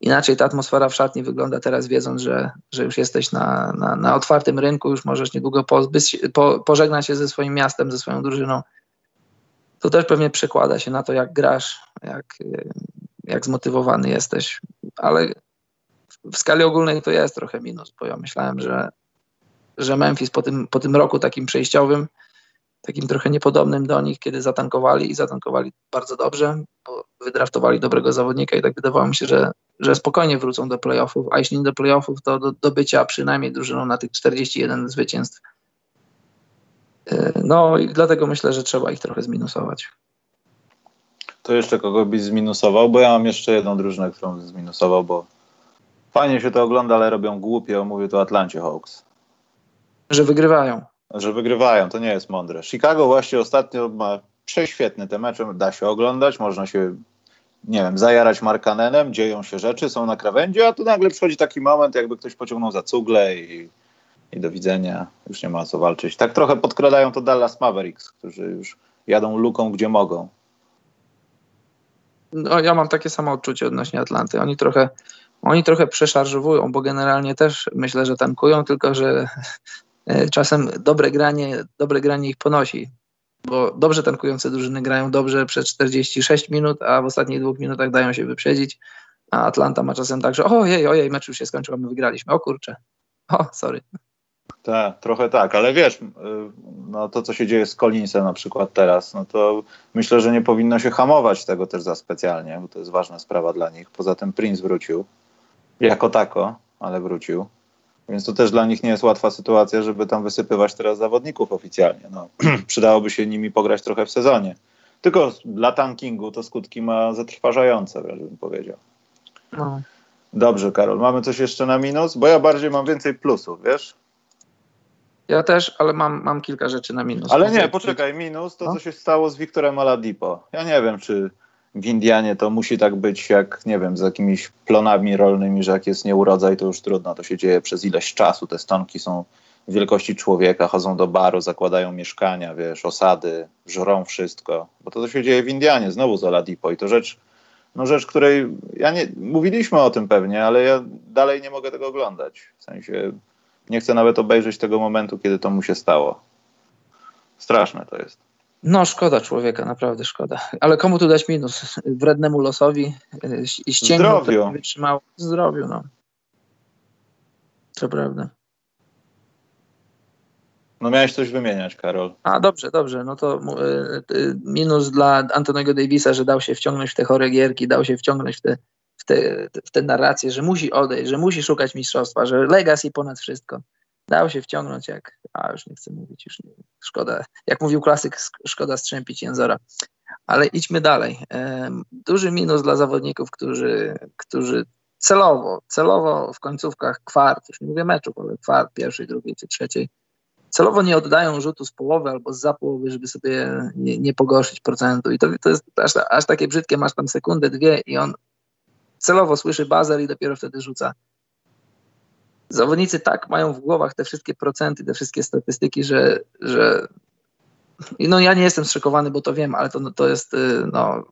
inaczej ta atmosfera w szatni wygląda teraz, wiedząc, że, że już jesteś na, na, na otwartym rynku, już możesz niedługo pozbyć, po, pożegnać się ze swoim miastem, ze swoją drużyną. To też pewnie przekłada się na to, jak grasz, jak, jak zmotywowany jesteś, ale w skali ogólnej to jest trochę minus, bo ja myślałem, że, że Memphis po tym, po tym roku takim przejściowym, takim trochę niepodobnym do nich, kiedy zatankowali i zatankowali bardzo dobrze, bo wydraftowali dobrego zawodnika i tak wydawało mi się, że, że spokojnie wrócą do playoffów, a jeśli nie do playoffów, to do, do bycia przynajmniej drużyną na tych 41 zwycięstw. No i dlatego myślę, że trzeba ich trochę zminusować. To jeszcze kogo byś zminusował, bo ja mam jeszcze jedną drużynę, którą zminusował, bo Fajnie się to ogląda, ale robią głupio. Mówię tu Atlancie Hawks. Że wygrywają. Że wygrywają, to nie jest mądre. Chicago właśnie ostatnio ma prześwietny te mecze, da się oglądać, można się, nie wiem, zajarać Markanenem, dzieją się rzeczy, są na krawędzi, a tu nagle przychodzi taki moment, jakby ktoś pociągnął za cugle i, i do widzenia, już nie ma co walczyć. Tak trochę podkradają to Dallas Mavericks, którzy już jadą luką, gdzie mogą. No, ja mam takie samo odczucie odnośnie Atlanty. Oni trochę oni trochę przeszarżowują, bo generalnie też myślę, że tankują, tylko że e, czasem dobre granie, dobre granie ich ponosi. Bo dobrze tankujące drużyny grają dobrze przez 46 minut, a w ostatnich dwóch minutach dają się wyprzedzić. A Atlanta ma czasem tak, że ojej, ojej, mecz już się skończył, a my wygraliśmy. O kurczę. O, sorry. Tak, trochę tak, ale wiesz, y, no to co się dzieje z Collinsem na przykład teraz, no to myślę, że nie powinno się hamować tego też za specjalnie, bo to jest ważna sprawa dla nich. Poza tym Prince wrócił, jako tako, ale wrócił. Więc to też dla nich nie jest łatwa sytuacja, żeby tam wysypywać teraz zawodników oficjalnie. No, <clears throat> przydałoby się nimi pograć trochę w sezonie. Tylko dla tankingu to skutki ma zatrważające, wręcz bym powiedział. No. Dobrze, Karol, mamy coś jeszcze na minus? Bo ja bardziej mam więcej plusów, wiesz? Ja też, ale mam, mam kilka rzeczy na minus. Ale nie, poczekaj, minus to, no? co się stało z Wiktorem Aladipo. Ja nie wiem, czy w Indianie to musi tak być jak, nie wiem, z jakimiś plonami rolnymi, że jak jest nieurodzaj, to już trudno, to się dzieje przez ileś czasu. Te stonki są wielkości człowieka, chodzą do baru, zakładają mieszkania, wiesz, osady, żrą wszystko. Bo to, co się dzieje w Indianie, znowu z Oladipo i to rzecz, no rzecz, której ja nie, mówiliśmy o tym pewnie, ale ja dalej nie mogę tego oglądać. W sensie nie chcę nawet obejrzeć tego momentu, kiedy to mu się stało. Straszne to jest. No, szkoda człowieka, naprawdę szkoda. Ale komu tu dać minus? Wrednemu losowi y, i ścięgnął, Zdrowiu. wytrzymał. Zdrowiu, no. To prawda. No miałeś coś wymieniać, Karol. A, dobrze, dobrze. No to y, y, minus dla Antonego Davisa, że dał się wciągnąć w te chore gierki, dał się wciągnąć w te, w te, w te narracje, że musi odejść, że musi szukać mistrzostwa, że legacy ponad wszystko. Dał się wciągnąć jak, a już nie chcę mówić, już nie, szkoda, jak mówił klasyk, szkoda strzępić jęzora. Ale idźmy dalej. Duży minus dla zawodników, którzy, którzy celowo, celowo w końcówkach kwart, już nie mówię meczów, ale kwart pierwszej, drugiej czy trzeciej, celowo nie oddają rzutu z połowy albo z za połowy, żeby sobie nie, nie pogorszyć procentu. I to, to jest aż, aż takie brzydkie, masz tam sekundę, dwie i on celowo słyszy bazer i dopiero wtedy rzuca. Zawodnicy tak mają w głowach te wszystkie procenty, te wszystkie statystyki, że, że no ja nie jestem zszokowany, bo to wiem, ale to, to jest, y, no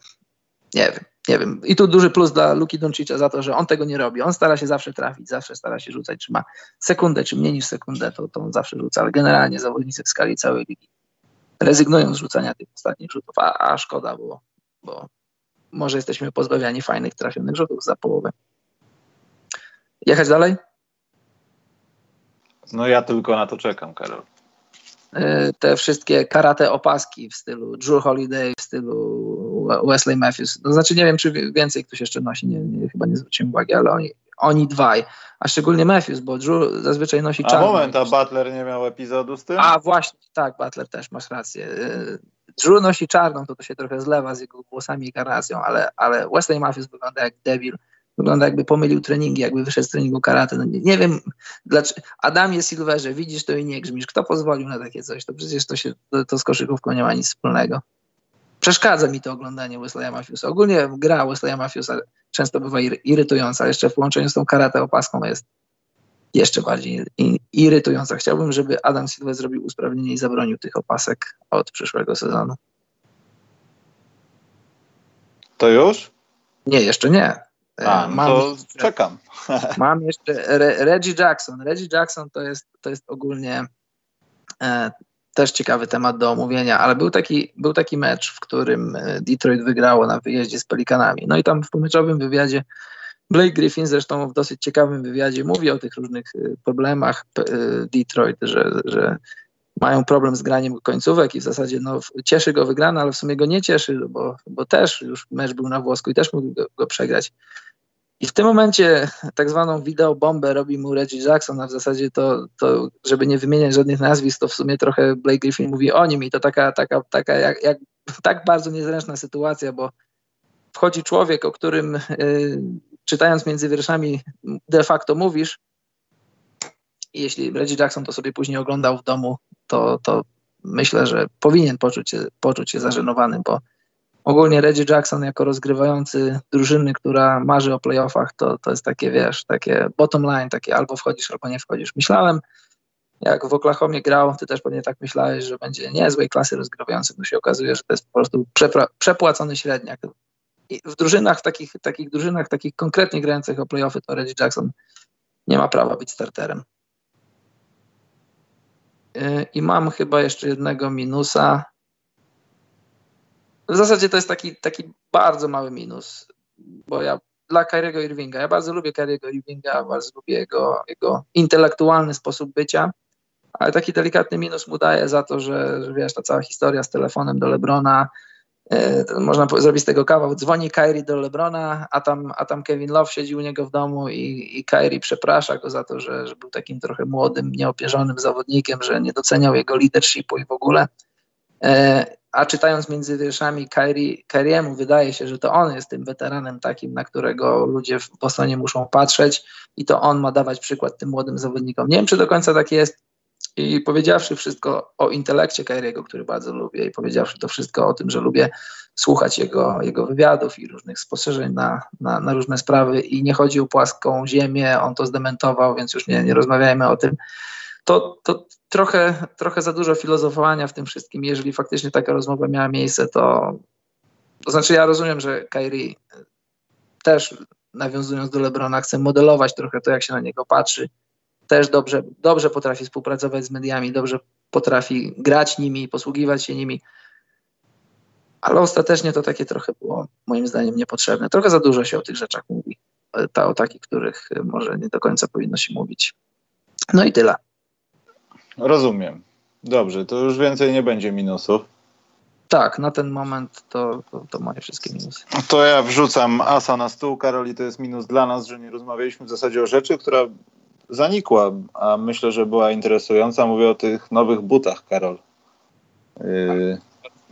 nie wiem, nie wiem. I tu duży plus dla Luki Doncicza za to, że on tego nie robi. On stara się zawsze trafić, zawsze stara się rzucać, czy ma sekundę, czy mniej niż sekundę, to, to on zawsze rzuca, ale generalnie zawodnicy w skali całej ligi rezygnują z rzucania tych ostatnich rzutów, a, a szkoda było, bo może jesteśmy pozbawiani fajnych, trafionych rzutów za połowę. Jechać dalej? No ja tylko na to czekam, Karol. E, te wszystkie karate opaski w stylu Drew Holiday, w stylu Wesley Matthews. To znaczy nie wiem, czy więcej ktoś jeszcze nosi, nie, nie, chyba nie zwróciłem uwagi, ale oni, oni dwaj, a szczególnie Matthews, bo Drew zazwyczaj nosi czarno. A moment, a Butler nie miał epizodu z tym? A właśnie, tak, Butler też, masz rację. E, Drew nosi czarną, to to się trochę zlewa z jego włosami i karnacją, ale, ale Wesley Matthews wygląda jak debil Wygląda jakby pomylił treningi, jakby wyszedł z treningu karate. No nie, nie, wiem, dlaczego. Adamie Silverze, widzisz to i nie grzmisz. Kto pozwolił na takie coś? To przecież to, się, to, to z koszykówką nie ma nic wspólnego. Przeszkadza mi to oglądanie Wesleya Matthewsa. Ogólnie gra Wesleya Matthewsa często bywa irytująca, a jeszcze w połączeniu z tą karate opaską jest jeszcze bardziej irytująca. Chciałbym, żeby Adam Silver zrobił usprawnienie i zabronił tych opasek od przyszłego sezonu. To już? Nie, jeszcze nie. A, no mam to jeszcze, czekam. <laughs> Mam jeszcze Re, Reggie Jackson. Reggie Jackson to jest, to jest ogólnie e, też ciekawy temat do omówienia, ale był taki, był taki mecz, w którym e, Detroit wygrało na wyjeździe z Pelikanami. No i tam w pomyczowym wywiadzie Blake Griffin zresztą w dosyć ciekawym wywiadzie mówi o tych różnych e, problemach e, Detroit, że, że mają problem z graniem końcówek i w zasadzie no, cieszy go wygrana, ale w sumie go nie cieszy, bo, bo też już mecz był na włosku i też mógł go, go przegrać. I w tym momencie tak zwaną wideobombę robi mu Reggie Jackson, a w zasadzie to, to, żeby nie wymieniać żadnych nazwisk, to w sumie trochę Blake Griffin mówi o nim i to taka, taka, taka jak, jak tak bardzo niezręczna sytuacja, bo wchodzi człowiek, o którym y, czytając między wierszami de facto mówisz jeśli Reggie Jackson to sobie później oglądał w domu, to, to myślę, że powinien poczuć się, poczuć się zażenowany, bo ogólnie Reggie Jackson jako rozgrywający drużyny, która marzy o playoffach, to, to jest takie, wiesz, takie bottom line, takie albo wchodzisz, albo nie wchodzisz. Myślałem, jak w Oklahomie grał, ty też pewnie tak myślałeś, że będzie niezłej klasy rozgrywający, to się okazuje, że to jest po prostu przepłacony średniak. I w drużynach, takich, takich drużynach, takich konkretnie grających o playoffy, to Reggie Jackson nie ma prawa być starterem. I mam chyba jeszcze jednego minusa. W zasadzie to jest taki, taki bardzo mały minus, bo ja dla Kyriego Irvinga, ja bardzo lubię Kyriego Irvinga, bardzo lubię jego, jego intelektualny sposób bycia, ale taki delikatny minus mu daje za to, że, że wiesz, ta cała historia z telefonem do Lebrona, można zrobić z tego kawał, dzwoni Kyrie do Lebrona, a tam, a tam Kevin Love siedzi u niego w domu i, i Kyrie przeprasza go za to, że, że był takim trochę młodym, nieopierzonym zawodnikiem, że nie doceniał jego leadershipu i w ogóle. Yy, a czytając między wierszami Kyrie, Kyriemu wydaje się, że to on jest tym weteranem takim, na którego ludzie w Bostonie muszą patrzeć i to on ma dawać przykład tym młodym zawodnikom. Nie wiem, czy do końca tak jest i powiedziawszy wszystko o intelekcie Kyriego, który bardzo lubię i powiedziawszy to wszystko o tym, że lubię słuchać jego, jego wywiadów i różnych spostrzeżeń na, na, na różne sprawy i nie chodzi o płaską ziemię, on to zdementował, więc już nie, nie rozmawiajmy o tym, to, to trochę, trochę za dużo filozofowania w tym wszystkim. Jeżeli faktycznie taka rozmowa miała miejsce, to, to znaczy ja rozumiem, że Kyrie też nawiązując do Lebrona chce modelować trochę to, jak się na niego patrzy. Też dobrze, dobrze potrafi współpracować z mediami, dobrze potrafi grać nimi, posługiwać się nimi. Ale ostatecznie to takie trochę było moim zdaniem niepotrzebne. Trochę za dużo się o tych rzeczach mówi. Ta, o takich, których może nie do końca powinno się mówić. No i tyle. Rozumiem. Dobrze, to już więcej nie będzie minusów. Tak, na ten moment to, to, to moje wszystkie minusy. To ja wrzucam asa na stół, Karol, i to jest minus dla nas, że nie rozmawialiśmy w zasadzie o rzeczy, która zanikła, a myślę, że była interesująca. Mówię o tych nowych butach, Karol, yy,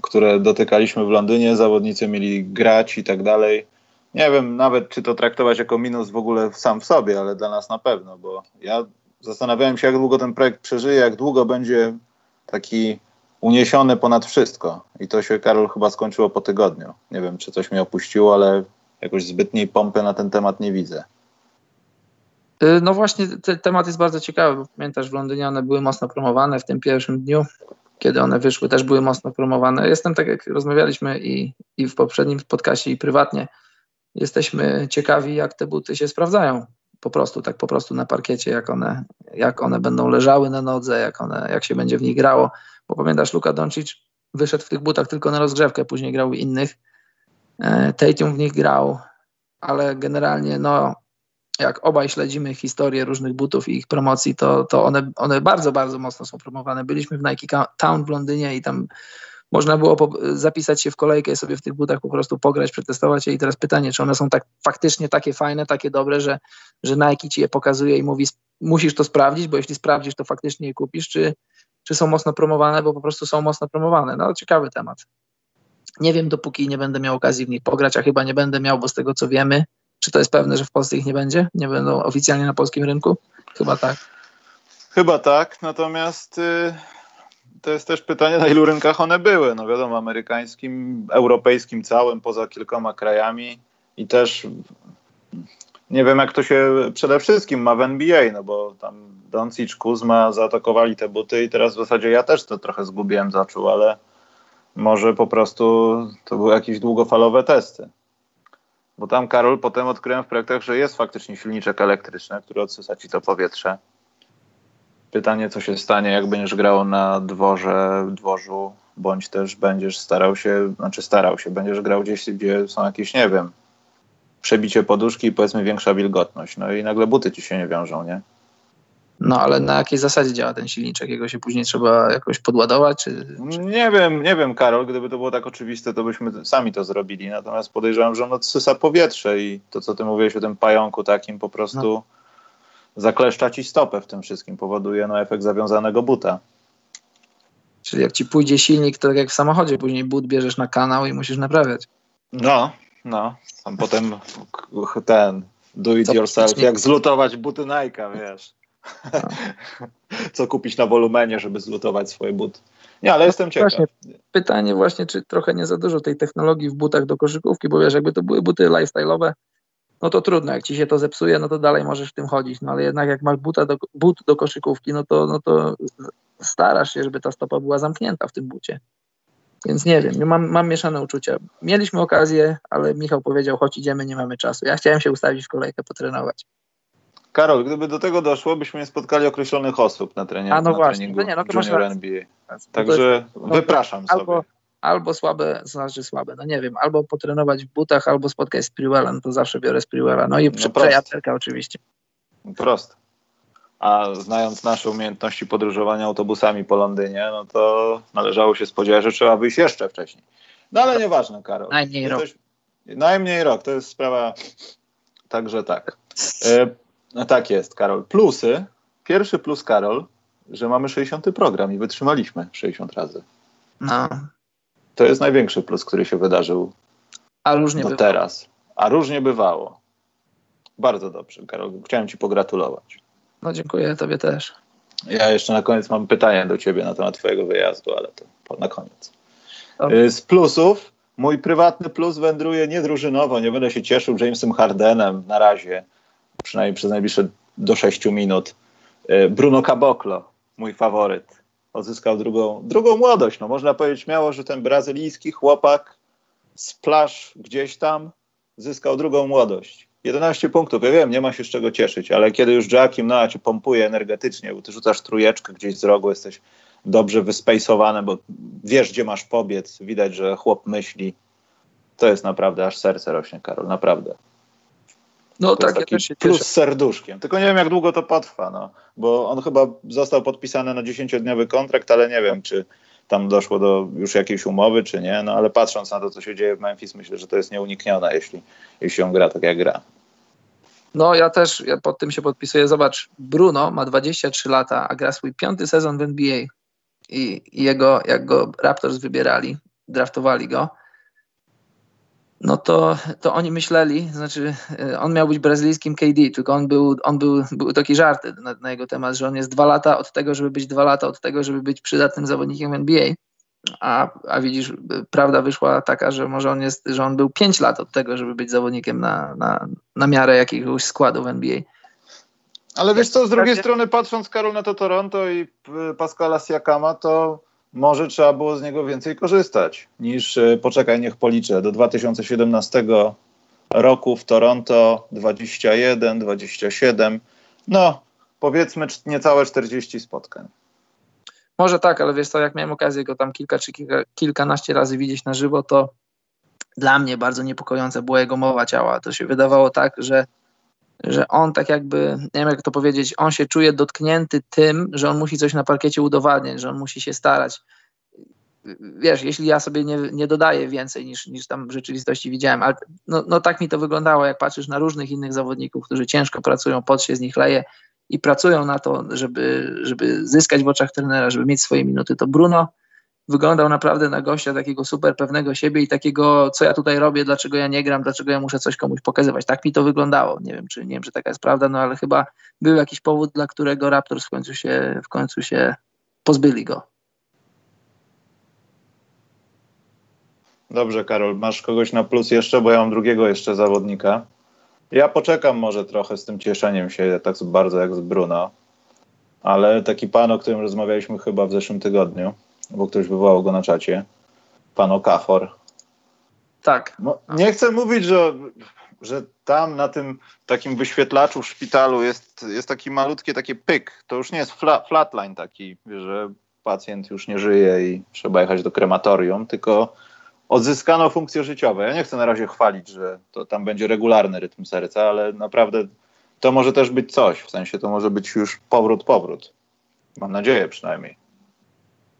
które dotykaliśmy w Londynie, zawodnicy mieli grać i tak dalej. Nie wiem nawet, czy to traktować jako minus w ogóle sam w sobie, ale dla nas na pewno, bo ja zastanawiałem się, jak długo ten projekt przeżyje, jak długo będzie taki uniesiony ponad wszystko. I to się, Karol, chyba skończyło po tygodniu. Nie wiem, czy coś mnie opuściło, ale jakoś zbytniej pompy na ten temat nie widzę. Y, no właśnie, ten temat jest bardzo ciekawy, bo pamiętasz, w Londynie one były mocno promowane w tym pierwszym dniu, kiedy one wyszły, też były mocno promowane. Jestem, tak jak rozmawialiśmy i, i w poprzednim podcaście i prywatnie, jesteśmy ciekawi, jak te buty się sprawdzają po prostu, tak po prostu na parkiecie, jak one, jak one będą leżały na nodze, jak, one, jak się będzie w nich grało. Bo pamiętasz, Luka Doncic wyszedł w tych butach tylko na rozgrzewkę, później grał innych. E, Tatum w nich grał, ale generalnie no, jak obaj śledzimy historię różnych butów i ich promocji, to, to one, one bardzo, bardzo mocno są promowane. Byliśmy w Nike Town w Londynie i tam można było zapisać się w kolejkę i sobie w tych butach po prostu pograć, przetestować je i teraz pytanie, czy one są tak faktycznie takie fajne, takie dobre, że, że Nike ci je pokazuje i mówi, musisz to sprawdzić, bo jeśli sprawdzisz, to faktycznie je kupisz, czy, czy są mocno promowane, bo po prostu są mocno promowane. No ciekawy temat. Nie wiem, dopóki nie będę miał okazji w nich pograć, a chyba nie będę miał, bo z tego co wiemy, czy to jest pewne, że w Polsce ich nie będzie? Nie będą oficjalnie na polskim rynku? Chyba tak. Chyba tak, natomiast y, to jest też pytanie, na ilu rynkach one były. No wiadomo, amerykańskim, europejskim całym, poza kilkoma krajami i też nie wiem, jak to się przede wszystkim ma w NBA, no bo tam Doncic, Kuzma zaatakowali te buty i teraz w zasadzie ja też to trochę zgubiłem zaczuł, ale może po prostu to były jakieś długofalowe testy. Bo tam, Karol, potem odkryłem w projektach, że jest faktycznie silniczek elektryczny, który odsysa ci to powietrze. Pytanie, co się stanie, jak będziesz grał na dworze, dworzu, bądź też będziesz starał się, znaczy starał się, będziesz grał gdzieś, gdzie są jakieś, nie wiem, przebicie poduszki i powiedzmy większa wilgotność. No i nagle buty ci się nie wiążą, nie? No ale na jakiej zasadzie działa ten silniczek? Jego się później trzeba jakoś podładować? Czy. Nie wiem, nie wiem, Karol. Gdyby to było tak oczywiste, to byśmy sami to zrobili. Natomiast podejrzewam, że on odsysa powietrze i to, co ty mówiłeś o tym pająku takim po prostu no. zakleszcza ci stopę w tym wszystkim. Powoduje no, efekt zawiązanego buta. Czyli jak ci pójdzie silnik, to tak jak w samochodzie, później but bierzesz na kanał i musisz naprawiać. No, no. Tam potem ten do it yourself, jak zlutować buty Nike'a, wiesz. Co kupić na wolumenie, żeby zlutować swoje buty. Nie, ale jestem ciekaw. Właśnie, pytanie właśnie, czy trochę nie za dużo tej technologii w butach do koszykówki, bo wiesz, jakby to były buty lifestyle'owe, no to trudno, jak ci się to zepsuje, no to dalej możesz w tym chodzić, no ale jednak jak masz buta do, but do koszykówki, no to, no to starasz się, żeby ta stopa była zamknięta w tym bucie. Więc nie wiem, mam, mam mieszane uczucia. Mieliśmy okazję, ale Michał powiedział, chodź idziemy, nie mamy czasu. Ja chciałem się ustawić w kolejkę, potrenować. Karol, gdyby do tego doszło, byśmy nie spotkali określonych osób na treningu, A no na właśnie, treningu no nie, no to Junior NBA. Także wypraszam albo, sobie. Albo słabe, znaczy słabe, no nie wiem, albo potrenować w butach, albo spotkać Sprewella, no to zawsze biorę Sprewella. No i no przejaterka oczywiście. Proste. a znając nasze umiejętności podróżowania autobusami po Londynie, no to należało się spodziewać, że trzeba wyjść jeszcze wcześniej. No ale nieważne, Karol. Najmniej rok. Najmniej rok, to jest sprawa także tak. E, no tak jest, Karol. Plusy. Pierwszy plus, Karol, że mamy 60 program i wytrzymaliśmy 60 razy. No. To jest największy plus, który się wydarzył A różnie do bywa. teraz. A różnie bywało. Bardzo dobrze, Karol. Chciałem Ci pogratulować. No dziękuję Tobie też. Ja jeszcze na koniec mam pytanie do Ciebie na temat Twojego wyjazdu, ale to na koniec. Y, Z plusów, mój prywatny plus wędruje niedrużynowo. Nie będę się cieszył Jamesem Hardenem na razie, przynajmniej przez najbliższe do 6 minut. Y, Bruno Caboclo, mój faworyt, odzyskał drugą, drugą młodość. No, można powiedzieć śmiało, że ten brazylijski chłopak z plaż gdzieś tam zyskał drugą młodość. 11 punktów, ja wiem, nie ma się z czego cieszyć, ale kiedy już Joakim Noah cię pompuje energetycznie, bo ty rzucasz trójeczkę gdzieś z rogu, jesteś dobrze wyspejsowany, bo wiesz, gdzie masz pobiec, widać, że chłop myśli. To jest naprawdę, aż serce rośnie, Karol, naprawdę. No tak, jest ja taki też się plus cieszę. z serduszkiem. Tylko nie wiem, jak długo to potrwa, no. Bo on chyba został podpisany na 10-dniowy kontrakt, ale nie wiem, czy tam doszło do już jakiejś umowy, czy nie. No ale patrząc na to, co się dzieje w Memphis, myślę, że to jest nieuniknione, jeśli, jeśli on gra tak, jak gra. No ja też ja pod tym się podpisuję. Zobacz, Bruno ma 23 lata, a gra swój piąty sezon w NBA. I, i jego, jak go Raptors wybierali, draftowali go, no to, to oni myśleli, znaczy y, on miał być brazylijskim KD, tylko on był, on był, był taki żart na, na jego temat, że on jest dwa lata od tego, żeby być dwa lata od tego, żeby być przydatnym zawodnikiem NBA. A, a widzisz, prawda wyszła taka, że może on jest, że on był 5 lat od tego, żeby być zawodnikiem na, na, na miarę jakiegoś składu w NBA. Ale wiesz co, z drugiej strony patrząc Karol na to Toronto i y, Pascala Siakama, to może trzeba było z niego więcej korzystać niż, y, poczekaj, niech policzę, do 2017 roku w Toronto 21, 27, no powiedzmy niecałe 40 spotkań. Może tak, ale wiesz co, jak miałem okazję go tam kilka czy kilka, kilkanaście razy widzieć na żywo, to dla mnie bardzo niepokojąca była jego mowa ciała. To się wydawało tak, że, że on tak jakby, nie wiem jak to powiedzieć, on się czuje dotknięty tym, że on musi coś na parkiecie udowadniać, że on musi się starać. Wiesz, jeśli ja sobie nie, nie dodaję więcej niż, niż tam w rzeczywistości widziałem, ale no, no tak mi to wyglądało, jak patrzysz na różnych innych zawodników, którzy ciężko pracują, pot się z nich leje i pracują na to, żeby, żeby zyskać w oczach trenera, żeby mieć swoje minuty, to Bruno wyglądał naprawdę na gościa takiego super pewnego siebie i takiego, co ja tutaj robię, dlaczego ja nie gram, dlaczego ja muszę coś komuś pokazywać. Tak mi to wyglądało. Nie wiem, czy nie wiem, czy taka jest prawda, no ale chyba był jakiś powód, dla którego Raptors w końcu się, w końcu się pozbyli go. Dobrze, Karol, masz kogoś na plus jeszcze, bo ja mam drugiego jeszcze zawodnika. Ja poczekam może trochę z tym cieszeniem się tak bardzo jak z Bruno, ale taki pan, o którym rozmawialiśmy chyba w zeszłym tygodniu, bo ktoś wywołał go na czacie, pan Okafor. Tak. No, nie chcę mówić, że, że tam na tym takim wyświetlaczu w szpitalu jest, jest taki malutkie takie pyk. To już nie jest fla, flatline taki, że pacjent już nie żyje i trzeba jechać do krematorium, tylko odzyskano funkcje życiowe. Ja nie chcę na razie chwalić, że to tam będzie regularny rytm serca, ale naprawdę to może też być coś. W sensie to może być już powrót, powrót. Mam nadzieję przynajmniej.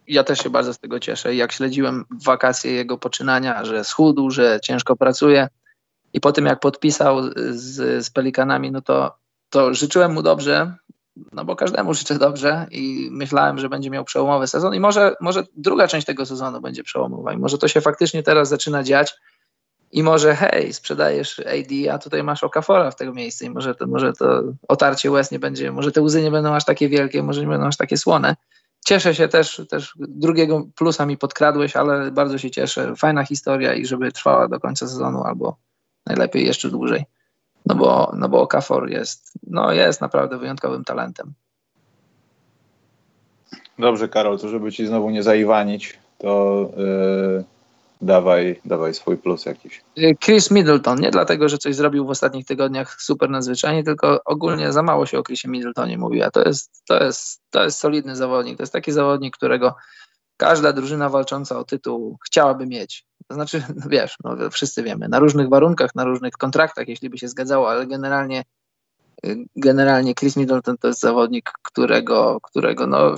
Ja też się bardzo z tego cieszę. Jak śledziłem wakacje jego poczynania, że schudł, że ciężko pracuje i po tym jak podpisał z, z Pelikanami, no to, to życzyłem mu dobrze, no bo każdemu życzę dobrze i myślałem, że będzie miał przełomowy sezon i może, może druga część tego sezonu będzie przełomowa i może to się faktycznie teraz zaczyna dziać i może hej, sprzedajesz AD, a tutaj masz Okafora w tego miejsca i może to, może to otarcie łez nie będzie, może te łzy nie będą aż takie wielkie, może nie będą aż takie słone. Cieszę się też, też drugiego plusa mi podkradłeś, ale bardzo się cieszę. Fajna historia i żeby trwała do końca sezonu albo najlepiej jeszcze dłużej. No bo, no bo Okafor jest, no jest naprawdę wyjątkowym talentem. Dobrze, Karol, to żeby ci znowu nie zaiwanić, to yy, dawaj, dawaj swój plus jakiś. Chris Middleton, nie dlatego, że coś zrobił w ostatnich tygodniach super nadzwyczajnie, tylko ogólnie za mało się o Chrisie Middletonie mówi, a to jest, to jest, to jest solidny zawodnik. To jest taki zawodnik, którego każda drużyna walcząca o tytuł chciałaby mieć. To znaczy, no <laughs> wiesz, no wszyscy wiemy, na różnych warunkach, na różnych kontraktach, jeśli by się zgadzało, ale generalnie generalnie Chris Middleton to jest zawodnik, którego, którego no,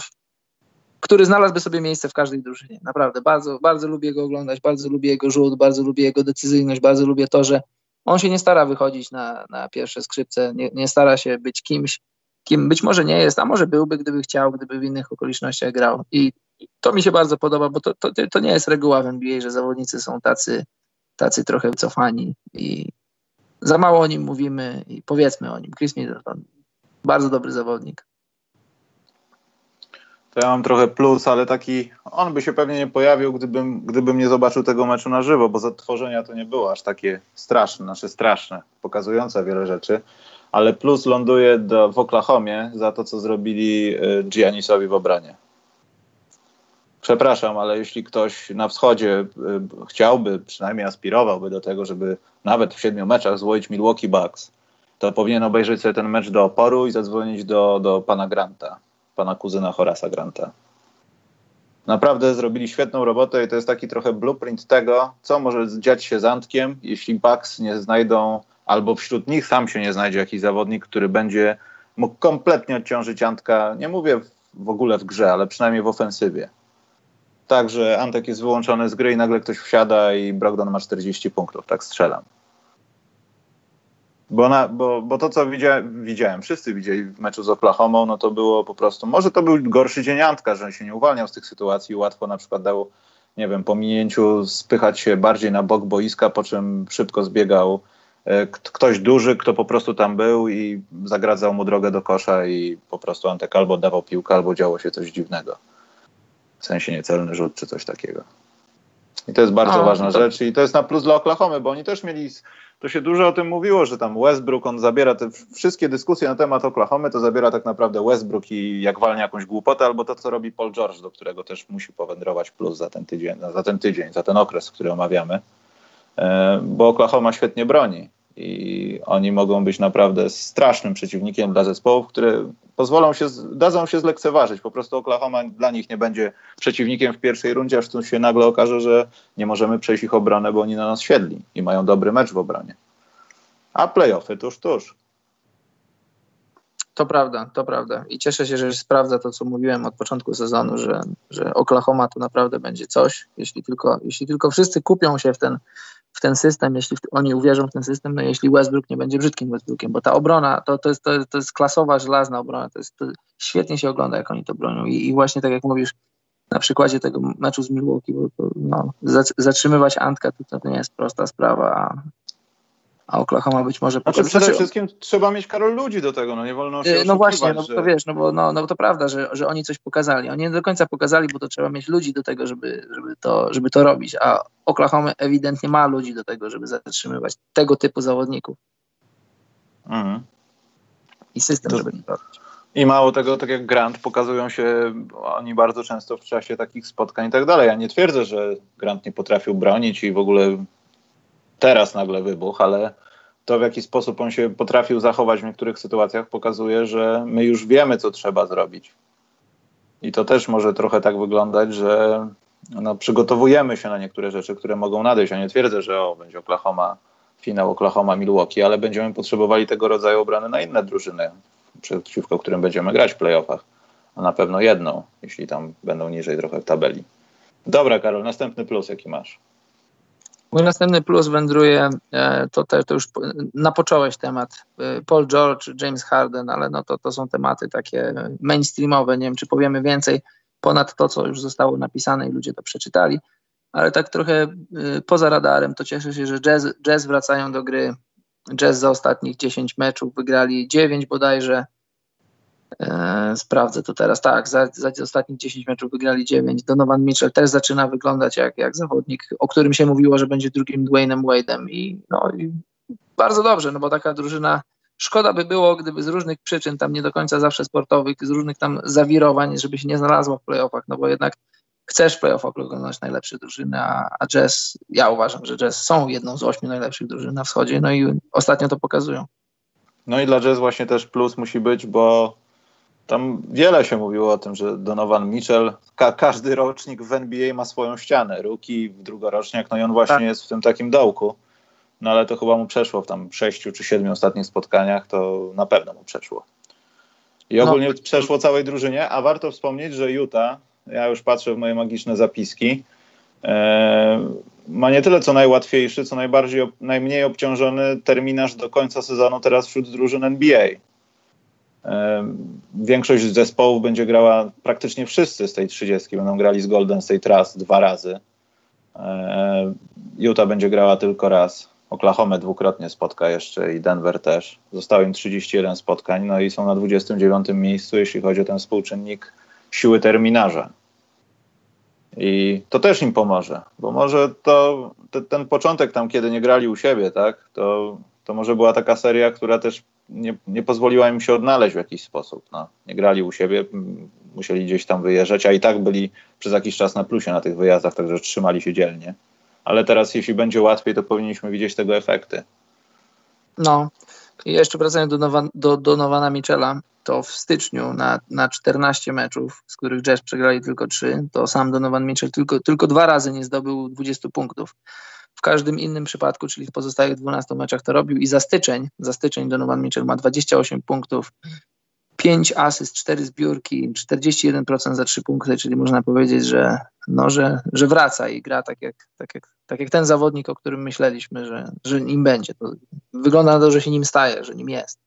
który znalazłby sobie miejsce w każdej drużynie. Naprawdę, bardzo, bardzo lubię go oglądać, bardzo lubię jego rzut, bardzo lubię jego decyzyjność, bardzo lubię to, że on się nie stara wychodzić na, na pierwsze skrzypce, nie, nie stara się być kimś, kim być może nie jest, a może byłby, gdyby chciał, gdyby w innych okolicznościach grał. I to mi się bardzo podoba, bo to, to, to nie jest reguła w NBA, że zawodnicy są tacy, tacy trochę wycofani i za mało o nim mówimy i powiedzmy o nim. Chris Middleton, bardzo dobry zawodnik. To ja mam trochę plus, ale taki, on by się pewnie nie pojawił, gdybym, gdybym nie zobaczył tego meczu na żywo, bo zatworzenia to nie było aż takie straszne, znaczy straszne, pokazujące wiele rzeczy, ale plus ląduje do, w Oklahomie za to, co zrobili y, Giannisowi w obranie. Przepraszam, ale jeśli ktoś na wschodzie y, chciałby, przynajmniej aspirowałby do tego, żeby nawet w siedmiu meczach złoić Milwaukee Bucks, to powinien obejrzeć sobie ten mecz do oporu i zadzwonić do, do pana Granta, pana kuzyna Horasa Granta. Naprawdę zrobili świetną robotę i to jest taki trochę blueprint tego, co może dziać się z Antkiem, jeśli Bucks nie znajdą, albo wśród nich sam się nie znajdzie jakiś zawodnik, który będzie mógł kompletnie odciążyć Antka, nie mówię w ogóle w grze, ale przynajmniej w ofensywie tak, że Antek jest wyłączony z gry i nagle ktoś wsiada i Brogdon ma 40 punktów, tak strzelam. Bo, na, bo, bo to, co widziałem, wszyscy widzieli w meczu z Oklahoma, no to było po prostu, może to był gorszy dzień Antka, że on się nie uwalniał z tych sytuacji i łatwo na przykład dał, nie wiem, po minięciu spychać się bardziej na bok boiska, po czym szybko zbiegał e, ktoś duży, kto po prostu tam był i zagradzał mu drogę do kosza i po prostu Antek albo dawał piłkę, albo działo się coś dziwnego w sensie niecelny rzut czy coś takiego. I to jest bardzo no, ważna to... rzecz. I to jest na plus dla Oklahomy, bo oni też mieli, to się dużo o tym mówiło, że tam Westbrook, on zabiera te wszystkie dyskusje na temat Oklahomy, to zabiera tak naprawdę Westbrook i jak walnie jakąś głupotę, albo to, co robi Paul George, do którego też musi powędrować plus za ten tydzień, za ten, tydzień, za ten okres, który omawiamy, e, bo Oklahoma świetnie broni i oni mogą być naprawdę strasznym przeciwnikiem dla zespołów, które pozwolą się, dadzą się zlekceważyć. Po prostu Oklahoma dla nich nie będzie przeciwnikiem w pierwszej rundzie, aż tu się nagle okaże, że nie możemy przejść ich obronę, bo oni na nas siedli i mają dobry mecz w obronie. A playoffy tuż, tuż. To prawda, to prawda. I cieszę się, że sprawdza to, co mówiłem od początku sezonu, że, że Oklahoma to naprawdę będzie coś. Jeśli tylko, jeśli tylko wszyscy kupią się w ten, w ten system, jeśli oni uwierzą w ten system, no jeśli Westbrook nie będzie brzydkim Westbrookiem, bo ta obrona to, to, jest, to, to jest klasowa, żelazna obrona, to jest, to świetnie się ogląda, jak oni to bronią. I, i właśnie tak jak mówisz, na przykładzie tego meczu z Milwaukee, bo to, no, zatrzymywać Antka to, to nie jest prosta sprawa, a Oklahoma być może... Znaczy, przede znaczy, wszystkim trzeba mieć Karol ludzi do tego, no nie wolno się No właśnie, no że... to wiesz, no bo no, no to prawda, że, że oni coś pokazali. Oni nie do końca pokazali, bo to trzeba mieć ludzi do tego, żeby, żeby, to, żeby to robić, a Oklahoma ewidentnie ma ludzi do tego, żeby zatrzymywać tego typu zawodników. Mhm. I system, to... żeby to robić. I mało tego, tak jak Grant, pokazują się oni bardzo często w czasie takich spotkań i tak dalej. Ja nie twierdzę, że Grant nie potrafił bronić i w ogóle teraz nagle wybuch, ale to w jaki sposób on się potrafił zachować w niektórych sytuacjach pokazuje, że my już wiemy, co trzeba zrobić. I to też może trochę tak wyglądać, że no, przygotowujemy się na niektóre rzeczy, które mogą nadejść. Ja nie twierdzę, że o, będzie Oklahoma, finał Oklahoma-Milwaukee, ale będziemy potrzebowali tego rodzaju obrony na inne drużyny, przeciwko którym będziemy grać w playoffach. A na pewno jedną, jeśli tam będą niżej trochę w tabeli. Dobra, Karol, następny plus, jaki masz? Mój następny plus wędruje, e, to, to, to już napocząłeś temat, e, Paul George, James Harden, ale no to, to są tematy takie mainstreamowe, nie wiem czy powiemy więcej ponad to, co już zostało napisane i ludzie to przeczytali, ale tak trochę e, poza radarem to cieszę się, że jazz, jazz wracają do gry. Jazz za ostatnich 10 meczów wygrali 9 bodajże, sprawdzę to teraz. Tak, za, za ostatnich 10 meczów wygrali 9. Donovan Mitchell też zaczyna wyglądać jak, jak zawodnik, o którym się mówiło, że będzie drugim Dwaynem Wade'em i, no, i bardzo dobrze, no bo taka drużyna szkoda by było, gdyby z różnych przyczyn, tam nie do końca zawsze sportowych, z różnych tam zawirowań, żeby się nie znalazła w playoffach, no bo jednak chcesz w playoffach oglądać najlepsze drużyny, a, a Jazz, ja uważam, że Jazz są jedną z ośmiu najlepszych drużyn na wschodzie, no i ostatnio to pokazują. No i dla Jazz właśnie też plus musi być, bo tam wiele się mówiło o tym, że Donovan Mitchell, ka każdy rocznik w NBA ma swoją ścianę. Ruki, drugoroczniak, no i on właśnie tak. jest w tym takim dołku. no ale to chyba mu przeszło w tam sześciu czy siedmiu ostatnich spotkaniach, to na pewno mu przeszło. I ogólnie no. przeszło całej drużynie, a warto wspomnieć, że Utah, ja już patrzę w moje magiczne zapiski, e, ma nie tyle co najłatwiejszy, co najbardziej, najmniej obciążony terminarz do końca sezonu teraz wśród drużyn NBA. Większość zespołów będzie grała, praktycznie wszyscy z tej 30 będą grali z Golden State Trust dwa razy. Utah będzie grała tylko raz. Oklahoma dwukrotnie spotka jeszcze i Denver też. Zostało im 31 spotkań, no i są na 29 miejscu, jeśli chodzi o ten współczynnik siły terminarza. I to też im pomoże, bo może to te, ten początek tam, kiedy nie grali u siebie, tak, to, to może była taka seria, która też nie, nie pozwoliła im się odnaleźć w jakiś sposób. No. Nie grali u siebie, musieli gdzieś tam wyjeżdżać, a i tak byli przez jakiś czas na plusie na tych wyjazdach, także trzymali się dzielnie ale teraz jeśli będzie łatwiej, to powinniśmy widzieć tego efekty. No i jeszcze wracając do, Nowa, do, do Nowana Michela, to w styczniu na, na 14 meczów, z których Jazz przegrali tylko 3, to sam Donovan Mitchell tylko, tylko dwa razy nie zdobył 20 punktów. W każdym innym przypadku, czyli w pozostałych 12 meczach to robił i za styczeń, za styczeń Donovan Mitchell ma 28 punktów, 5 asyst, 4 zbiórki, 41% za 3 punkty, czyli można powiedzieć, że, no, że, że wraca i gra tak jak, tak, jak, tak jak ten zawodnik, o którym myśleliśmy, że, że nim będzie. To wygląda na to, że się nim staje, że nim jest.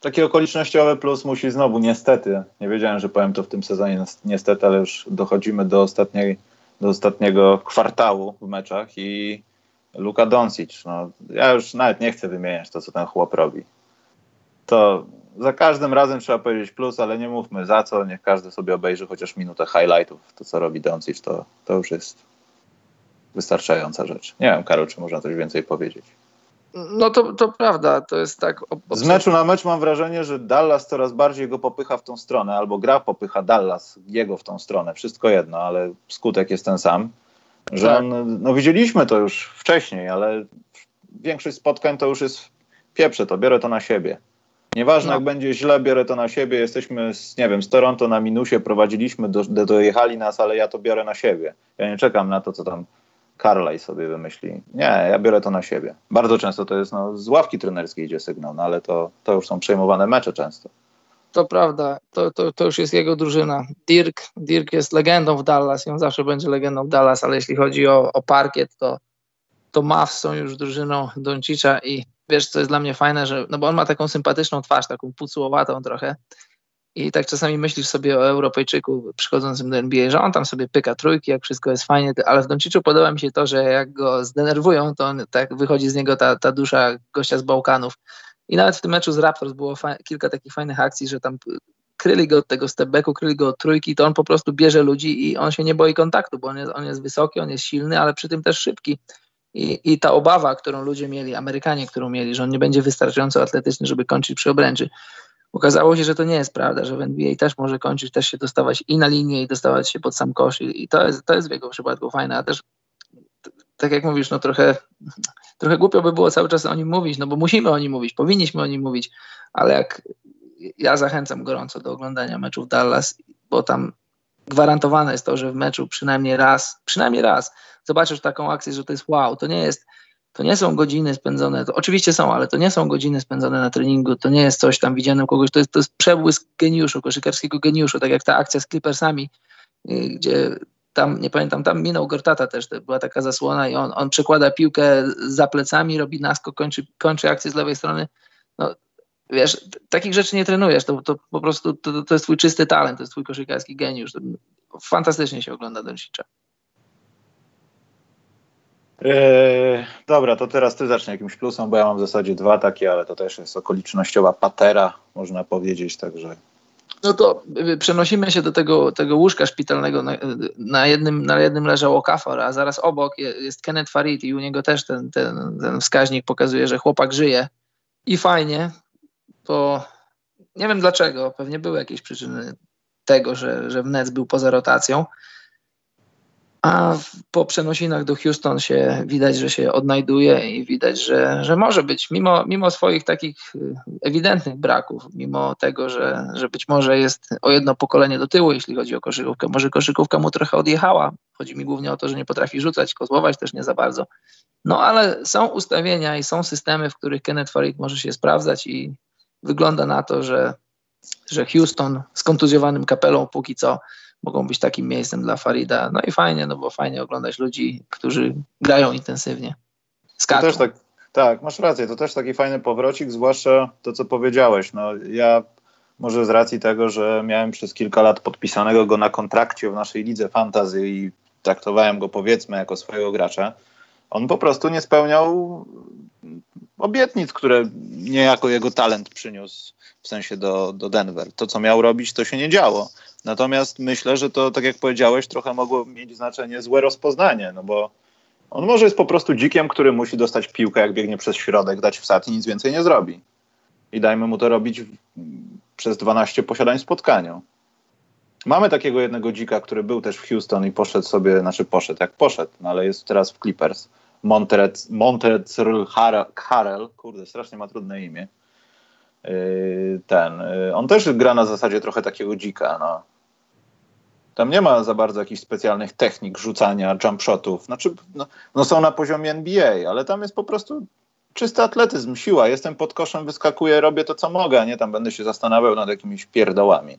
Takie okolicznościowe plus musi znowu niestety, nie wiedziałem, że powiem to w tym sezonie niestety, ale już dochodzimy do, ostatniej, do ostatniego kwartału w meczach i Luka Doncic, no, ja już nawet nie chcę wymieniać to, co ten chłop robi to za każdym razem trzeba powiedzieć plus, ale nie mówmy za co, niech każdy sobie obejrzy chociaż minutę highlightów. To, co robi Doncic, to, to już jest wystarczająca rzecz. Nie wiem, Karol, czy można coś więcej powiedzieć. No to, to prawda, to jest tak. Z meczu na mecz mam wrażenie, że Dallas coraz bardziej go popycha w tą stronę, albo gra popycha Dallas jego w tą stronę. Wszystko jedno, ale skutek jest ten sam. Że tak. on, no widzieliśmy to już wcześniej, ale większość spotkań to już jest pieprze to, biorę to na siebie. Nieważne, no. jak będzie źle, biorę to na siebie. Jesteśmy, z, nie wiem, z Toronto na minusie, prowadziliśmy, do, do, dojechali nas, ale ja to biorę na siebie. Ja nie czekam na to, co tam Carlyle sobie wymyśli. Nie, ja biorę to na siebie. Bardzo często to jest, no, z ławki trenerskiej idzie sygnał, no, ale to, to już są przejmowane mecze często. To prawda, to, to, to już jest jego drużyna. Dirk, Dirk jest legendą w Dallas i on zawsze będzie legendą w Dallas, ale jeśli chodzi o, o parkiet, to, to Mavs są już drużyną Doncicza i wiesz, co jest dla mnie fajne, że, no bo on ma taką sympatyczną twarz, taką pucułowatą trochę i tak czasami myślisz sobie o Europejczyku przychodzącym do NBA, że on tam sobie pyka trójki, jak wszystko jest fajnie, ale w Donciczu podoba mi się to, że jak go zdenerwują, to on, tak wychodzi z niego ta, ta dusza gościa z Bałkanów. I nawet w tym meczu z Raptors było kilka takich fajnych akcji, że tam kryli go od tego stepbacku, kryli go od trójki, to on po prostu bierze ludzi i on się nie boi kontaktu, bo on jest, on jest wysoki, on jest silny, ale przy tym też szybki. I, I ta obawa, którą ludzie mieli, Amerykanie, którą mieli, że on nie będzie wystarczająco atletyczny, żeby kończyć przy obręczy, okazało się, że to nie jest prawda, że w NBA też może kończyć, też się dostawać i na linię, i dostawać się pod sam kosz. I, i to, jest, to jest w jego przypadku fajne, a też tak jak mówisz, no trochę, trochę głupio by było cały czas o nim mówić, no bo musimy o nim mówić, powinniśmy o nim mówić, ale jak ja zachęcam gorąco do oglądania meczów Dallas, bo tam gwarantowane jest to, że w meczu przynajmniej raz, przynajmniej raz zobaczysz taką akcję, że to jest wow, to nie jest, to nie są godziny spędzone, to oczywiście są, ale to nie są godziny spędzone na treningu, to nie jest coś tam widziane kogoś, to jest, to jest przebłysk geniuszu, koszykarskiego geniuszu, tak jak ta akcja z Clippersami, y, gdzie tam, nie pamiętam, tam minął Gortata też, była taka zasłona i on, on przekłada piłkę za plecami, robi nasko, kończy, kończy akcję z lewej strony, no wiesz, takich rzeczy nie trenujesz, to, to po prostu to, to jest twój czysty talent, to jest twój koszykarski geniusz. Fantastycznie się ogląda Doncicza. Eee, dobra, to teraz ty zacznij jakimś plusem, bo ja mam w zasadzie dwa takie, ale to też jest okolicznościowa patera, można powiedzieć, także... No to y, przenosimy się do tego, tego łóżka szpitalnego. Na, na, jednym, na jednym leżał Okafor, a zaraz obok jest Kenneth Farid i u niego też ten, ten, ten wskaźnik pokazuje, że chłopak żyje. I fajnie, bo nie wiem dlaczego, pewnie były jakieś przyczyny tego, że, że w Nets był poza rotacją, a po przenosinach do Houston się widać, że się odnajduje i widać, że, że może być, mimo, mimo swoich takich y, ewidentnych braków, mimo tego, że, że być może jest o jedno pokolenie do tyłu, jeśli chodzi o koszykówkę. Może koszykówka mu trochę odjechała. Chodzi mi głównie o to, że nie potrafi rzucać, kozłować też nie za bardzo. No ale są ustawienia i są systemy, w których Kenneth Farid może się sprawdzać i wygląda na to, że, że Houston z kontuzjowanym kapelą póki co mogą być takim miejscem dla Farida. No i fajnie, no bo fajnie oglądać ludzi, którzy grają intensywnie. Skaczą. To też tak, tak, masz rację, to też taki fajny powrocik, zwłaszcza to, co powiedziałeś. No, ja może z racji tego, że miałem przez kilka lat podpisanego go na kontrakcie w naszej lidze fantazy i traktowałem go powiedzmy jako swojego gracza, on po prostu nie spełniał obietnic, które niejako jego talent przyniósł w sensie do, do Denver. To, co miał robić, to się nie działo. Natomiast myślę, że to, tak jak powiedziałeś, trochę mogło mieć znaczenie złe rozpoznanie, no bo on może jest po prostu dzikiem, który musi dostać piłkę, jak biegnie przez środek, dać wsad i nic więcej nie zrobi. I dajmy mu to robić w, przez 12 posiadań spotkania. Mamy takiego jednego dzika, który był też w Houston i poszedł sobie, znaczy poszedł, jak poszedł, no ale jest teraz w Clippers. Montrezl Harrell, kurde, strasznie ma trudne imię. Yy, ten, yy, on też gra na zasadzie trochę takiego dzika, no. Tam nie ma za bardzo jakichś specjalnych technik rzucania jump shotów. Znaczy, no, no są na poziomie NBA, ale tam jest po prostu czysty atletyzm, siła. Jestem pod koszem, wyskakuję, robię to, co mogę, a nie tam będę się zastanawiał nad jakimiś pierdołami.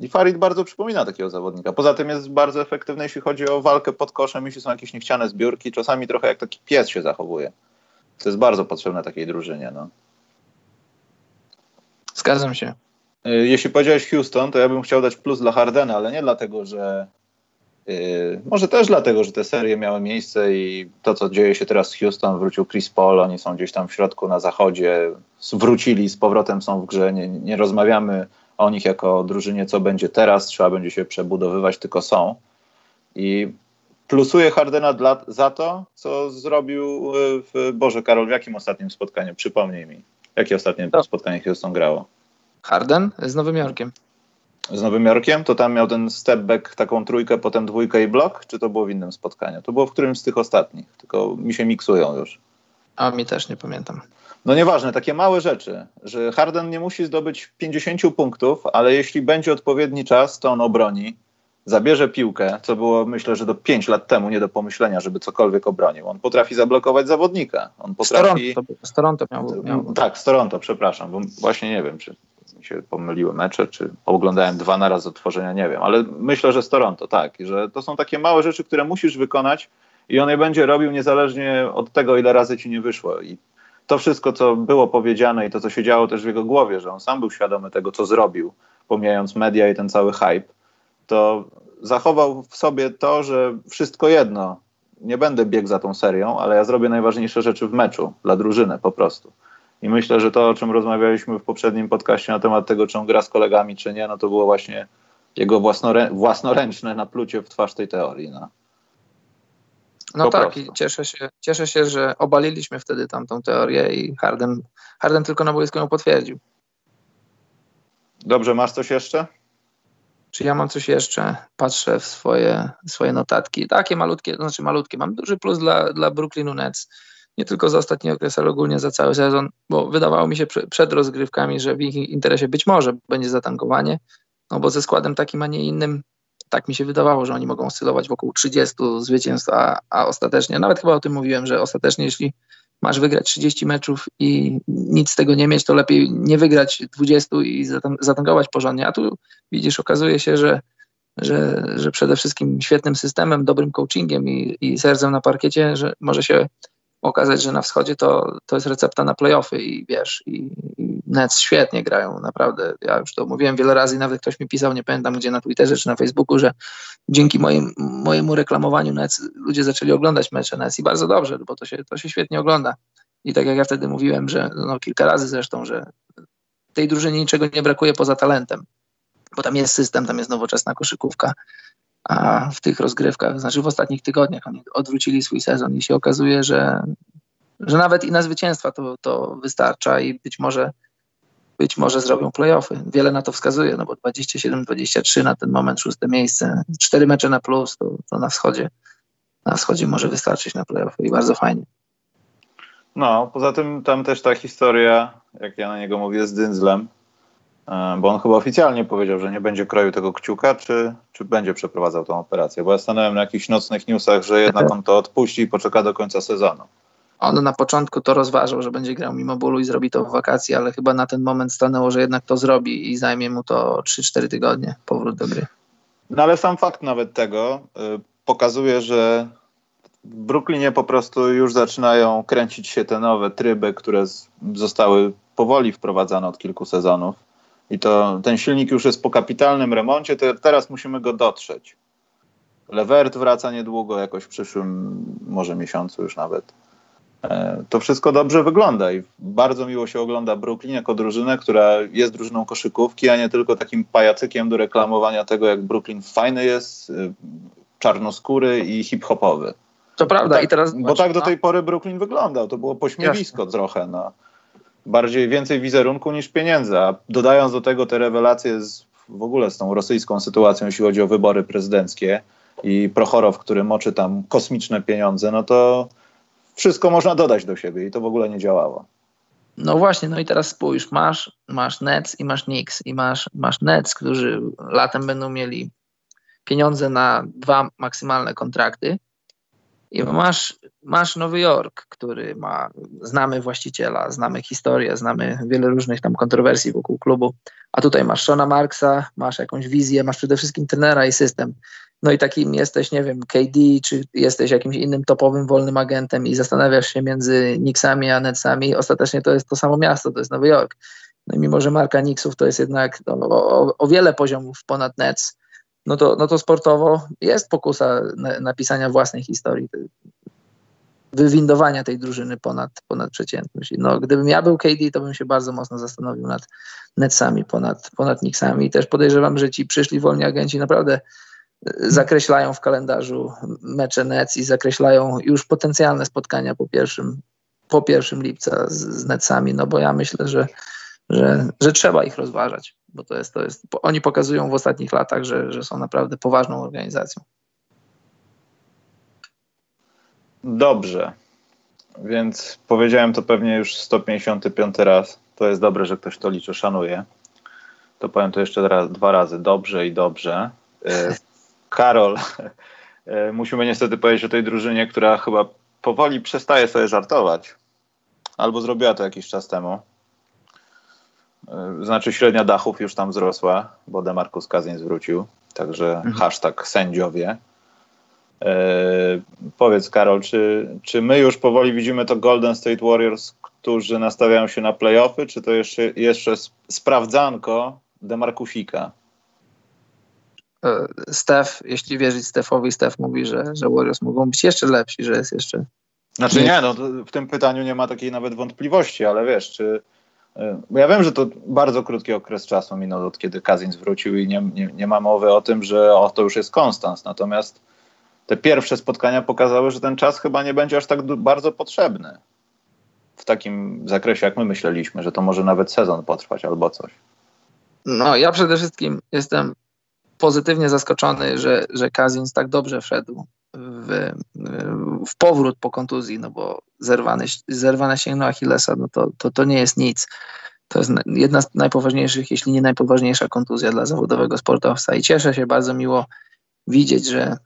I Farid bardzo przypomina takiego zawodnika. Poza tym jest bardzo efektywny, jeśli chodzi o walkę pod koszem, jeśli są jakieś niechciane zbiórki. Czasami trochę jak taki pies się zachowuje. To jest bardzo potrzebne takiej drużynie. No. Zgadzam się. Y, jeśli powiedziałeś Houston, to ja bym chciał dać plus dla Hardena, ale nie dlatego, że Yy, może też dlatego, że te serie miały miejsce i to, co dzieje się teraz z Houston, wrócił Chris Paul, oni są gdzieś tam w środku na zachodzie, wrócili, z powrotem są w grze, nie, nie rozmawiamy o nich jako o drużynie, co będzie teraz, trzeba będzie się przebudowywać, tylko są. I plusuję Hardena dla, za to, co zrobił w, Boże Karol, w jakim ostatnim spotkaniu? Przypomnij mi. Jakie ostatnie to. spotkanie Houston grało? Harden z Nowym Jorkiem. Z Nowym Jorkiem? To tam miał ten step back, taką trójkę, potem dwójkę i blok? Czy to było w innym spotkaniu? To było w którymś z tych ostatnich, tylko mi się miksują już. A mi też nie pamiętam. No nieważne, takie małe rzeczy, że Harden nie musi zdobyć 50 punktów, ale jeśli będzie odpowiedni czas, to on obroni, zabierze piłkę, co było myślę, że do 5 lat temu nie do pomyślenia, żeby cokolwiek obronił. On potrafi zablokować zawodnika. On potrafi... Z Toronto, miał, miał... Tak, z Toronto, przepraszam, bo właśnie nie wiem, czy mi się pomyliły mecze, czy oglądałem dwa na raz otworzenia, nie wiem, ale myślę, że z Toronto, tak, że to są takie małe rzeczy, które musisz wykonać i on je będzie robił niezależnie od tego, ile razy ci nie wyszło. I to wszystko, co było powiedziane i to, co się działo też w jego głowie, że on sam był świadomy tego, co zrobił, pomijając media i ten cały hype, to zachował w sobie to, że wszystko jedno, nie będę biegł za tą serią, ale ja zrobię najważniejsze rzeczy w meczu, dla drużyny po prostu. I myślę, że to, o czym rozmawialiśmy w poprzednim podcaście na temat tego, czy on gra z kolegami, czy nie, no to było właśnie jego własnorę własnoręczne naplucie w twarz tej teorii. No. No tak, prostu. i cieszę się, cieszę się, że obaliliśmy wtedy tamtą teorię i Harden, Harden tylko na boisku ją potwierdził. Dobrze, masz coś jeszcze? Czy ja mam coś jeszcze? Patrzę w swoje, swoje notatki. Takie malutkie, znaczy malutkie. Mam duży plus dla, dla Brooklynu Nets. Nie tylko za ostatni okres, ale ogólnie za cały sezon, bo wydawało mi się przed rozgrywkami, że w ich interesie być może będzie zatankowanie, no bo ze składem takim, a nie innym tak mi się wydawało, że oni mogą oscylować wokół 30 zwycięstw, a, a ostatecznie, nawet chyba o tym mówiłem, że ostatecznie jeśli masz wygrać 30 meczów i nic z tego nie mieć, to lepiej nie wygrać 20 i zatangować porządnie. A tu widzisz, okazuje się, że, że, że przede wszystkim świetnym systemem, dobrym coachingiem i, i sercem na parkiecie, że może się okazać, że na wschodzie to, to jest recepta na playoffy i wiesz, i, i Nets świetnie grają, naprawdę. Ja już to mówiłem wiele razy, nawet ktoś mi pisał, nie pamiętam gdzie na Twitterze czy na Facebooku, że dzięki moim, mojemu reklamowaniu Nets ludzie zaczęli oglądać mecze Nets i bardzo dobrze, bo to się, to się świetnie ogląda. I tak jak ja wtedy mówiłem, że no, kilka razy zresztą, że tej drużynie niczego nie brakuje poza talentem, bo tam jest system, tam jest nowoczesna koszykówka, a w tych rozgrywkach, znaczy w ostatnich tygodniach oni odwrócili swój sezon i się okazuje, że, że nawet i na zwycięstwa to, to wystarcza i być może być może zrobią playoffy. Wiele na to wskazuje, no bo 27-23 na ten moment, szóste miejsce, cztery mecze na plus, to, to na wschodzie. Na wschodzie może wystarczyć na playoffy i bardzo fajnie. No, poza tym tam też ta historia, jak ja na niego mówię, z Dynzlem, e, bo on chyba oficjalnie powiedział, że nie będzie kroił tego kciuka, czy, czy będzie przeprowadzał tą operację? Bo ja stanąłem na jakichś nocnych newsach, że jednak on to odpuści i poczeka do końca sezonu. On na początku to rozważał, że będzie grał mimo bólu i zrobi to w wakacji, ale chyba na ten moment stanęło, że jednak to zrobi i zajmie mu to 3-4 tygodnie powrót do gry. No ale sam fakt nawet tego y, pokazuje, że w Brooklynie po prostu już zaczynają kręcić się te nowe tryby, które z, zostały powoli wprowadzane od kilku sezonów. I to ten silnik już jest po kapitalnym remoncie, teraz musimy go dotrzeć. Levert wraca niedługo, jakoś w przyszłym może miesiącu już nawet. E, to wszystko dobrze wygląda i bardzo miło się ogląda Brooklyn jako drużynę, która jest drużyną koszykówki, a nie tylko takim pajacykiem do reklamowania tego, jak Brooklyn fajny jest, y, czarnoskóry i hip-hopowy. To prawda. tak, I teraz, bo tak do tej pory Brooklyn wyglądał. To było pośmiewisko Jasne. trochę. No. Bardziej więcej wizerunku niż pieniędzy. A dodając do tego te rewelacje z, w ogóle z tą rosyjską sytuacją, jeśli chodzi o wybory prezydenckie i Prochorow, który moczy tam kosmiczne pieniądze, no to wszystko można dodać do siebie i to w ogóle nie działało. No właśnie, no i teraz spójrz, masz, masz Nets i masz Knicks i masz, masz Nets, którzy latem będą mieli pieniądze na dwa maksymalne kontrakty i masz, masz Nowy Jork, który ma, znamy właściciela, znamy historię, znamy wiele różnych tam kontrowersji wokół klubu, a tutaj masz Shona Marksa, masz jakąś wizję, masz przede wszystkim trenera i system. No i takim jesteś, nie wiem, KD, czy jesteś jakimś innym topowym wolnym agentem i zastanawiasz się między Knicksami a Netsami, ostatecznie to jest to samo miasto, to jest Nowy Jork. No i mimo, że marka Knicksów to jest jednak no, o, o, wiele poziomów ponad Nets, no to, no to sportowo jest pokusa napisania własnej historii, wywindowania tej drużyny ponad, ponad przeciętność. No, gdybym ja był KD, to bym się bardzo mocno zastanowił nad Netsami, ponad, ponad Knicksami i też podejrzewam, że ci przyszli wolni agenci naprawdę zakreślają w kalendarzu mecze Nets i zakreślają już potencjalne spotkania po pierwszym, po pierwszym lipca z, z Netsami, no bo ja myślę, że, że, że trzeba ich rozważać, bo to jest, to jest, oni pokazują w ostatnich latach, że, że są naprawdę poważną organizacją. Dobrze, więc powiedziałem to pewnie już 155 raz. To jest dobre, że ktoś to liczy, szanuje. To powiem to jeszcze raz, dwa razy. Dobrze i dobrze. Y, Karol, e, <laughs> musimy niestety powiedzieć o tej drużynie, która chyba powoli przestaje sobie żartować. Albo zrobiła to jakiś czas temu. E, znaczy średnia dachów już tam wzrosła, bo Demarcus Cousins wrócił. Także mhm. hashtag sędziowie. E, powiedz Karol, czy, czy my już powoli widzimy to Golden State Warriors, którzy nastawiają się na playoffy, czy to jeszcze, jeszcze sprawdzanko Demarcusika? E, Steph, jeśli wierzyć Stefowi, Steph mówi, że, że Warriors mogą być jeszcze lepsi, że jest jeszcze... Znaczy nie, no w tym pytaniu nie ma takiej nawet wątpliwości, ale wiesz, czy... E, ja wiem, że to bardzo krótki okres czasu minął od kiedy Kazins wrócił i nie, nie, nie ma mowy o tym, że o, to już jest konstans. Natomiast te pierwsze spotkania pokazały, że ten czas chyba nie będzie aż tak bardzo potrzebny w takim zakresie, jak my myśleliśmy, że to może nawet sezon potrwać albo coś. No, ja przede wszystkim jestem pozytywnie zaskoczony, że, że Kazins tak dobrze wszedł w, w powrót po kontuzji, no bo zerwane, zerwane ścięgno Achillesa, no to, to, to nie jest nic. To jest jedna z najpoważniejszych, jeśli nie najpoważniejsza kontuzja dla zawodowego sportowca i cieszę się, bardzo miło widzieć, że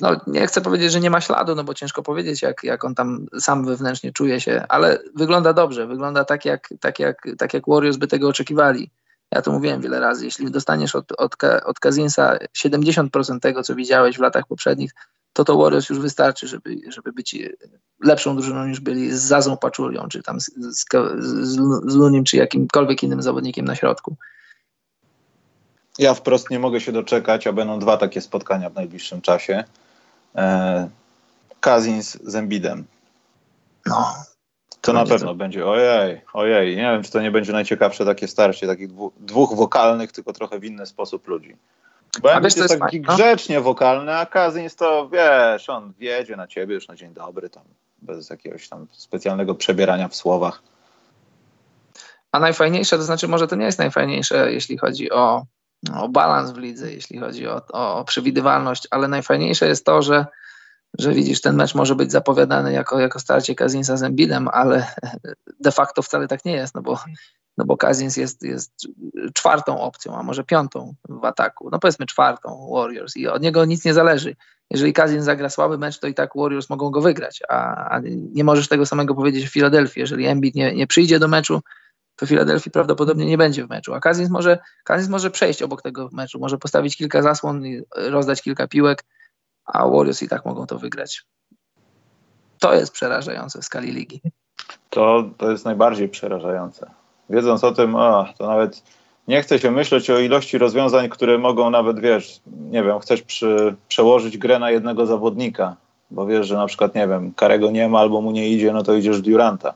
no, nie chcę powiedzieć, że nie ma śladu, no bo ciężko powiedzieć, jak, jak on tam sam wewnętrznie czuje się, ale wygląda dobrze, wygląda tak jak, tak jak, tak jak Warriors by tego oczekiwali. Ja to mówiłem wiele razy, jeśli dostaniesz od, od, od Kazinsa 70% tego, co widziałeś w latach poprzednich, to to Warriors już wystarczy, żeby, żeby być lepszą drużyną niż byli z Zazą Paczulią, czy tam z, z, z Lunim, czy jakimkolwiek innym zawodnikiem na środku. Ja wprost nie mogę się doczekać, a będą dwa takie spotkania w najbliższym czasie. E, Kazins z Embidem. No, to na pewno to... będzie, ojej, ojej. Nie wiem, czy to nie będzie najciekawsze takie starcie takich dwu, dwóch wokalnych, tylko trochę w inny sposób ludzi. Bo ja jest, jest taki no? grzecznie wokalny, a Kazins to, wiesz, on wiedzie na ciebie już na dzień dobry, tam bez jakiegoś tam specjalnego przebierania w słowach. A najfajniejsze, to znaczy może to nie jest najfajniejsze, jeśli chodzi o, o balans w lidze, jeśli chodzi o, o przewidywalność, ale najfajniejsze jest to, że, że widzisz, ten mecz może być zapowiadany jako, jako starcie Kazinsa z Embidem, ale <laughs> de facto wcale tak nie jest, no bo, no bo Kazins jest, jest czwartą opcją, a może piątą w ataku. No powiedzmy czwartą Warriors i od niego nic nie zależy. Jeżeli Kazin zagra słaby mecz, to i tak Warriors mogą go wygrać, a, a nie możesz tego samego powiedzieć w Filadelfii. Jeżeli Embiid nie, nie przyjdzie do meczu, to Filadelfii prawdopodobnie nie będzie w meczu. A Kazins może, Kazins może przejść obok tego meczu, może postawić kilka zasłon i rozdać kilka piłek, a Warriors i tak mogą to wygrać. To jest przerażające w skali ligi. To, to jest najbardziej przerażające. Wiedząc o tym, o, to nawet nie chce się myśleć o ilości rozwiązań, które mogą nawet, wiesz, nie wiem, chcesz przy, przełożyć grę na jednego zawodnika, bo wiesz, że na przykład, nie wiem, Karego nie ma albo mu nie idzie, no to idziesz w Duranta.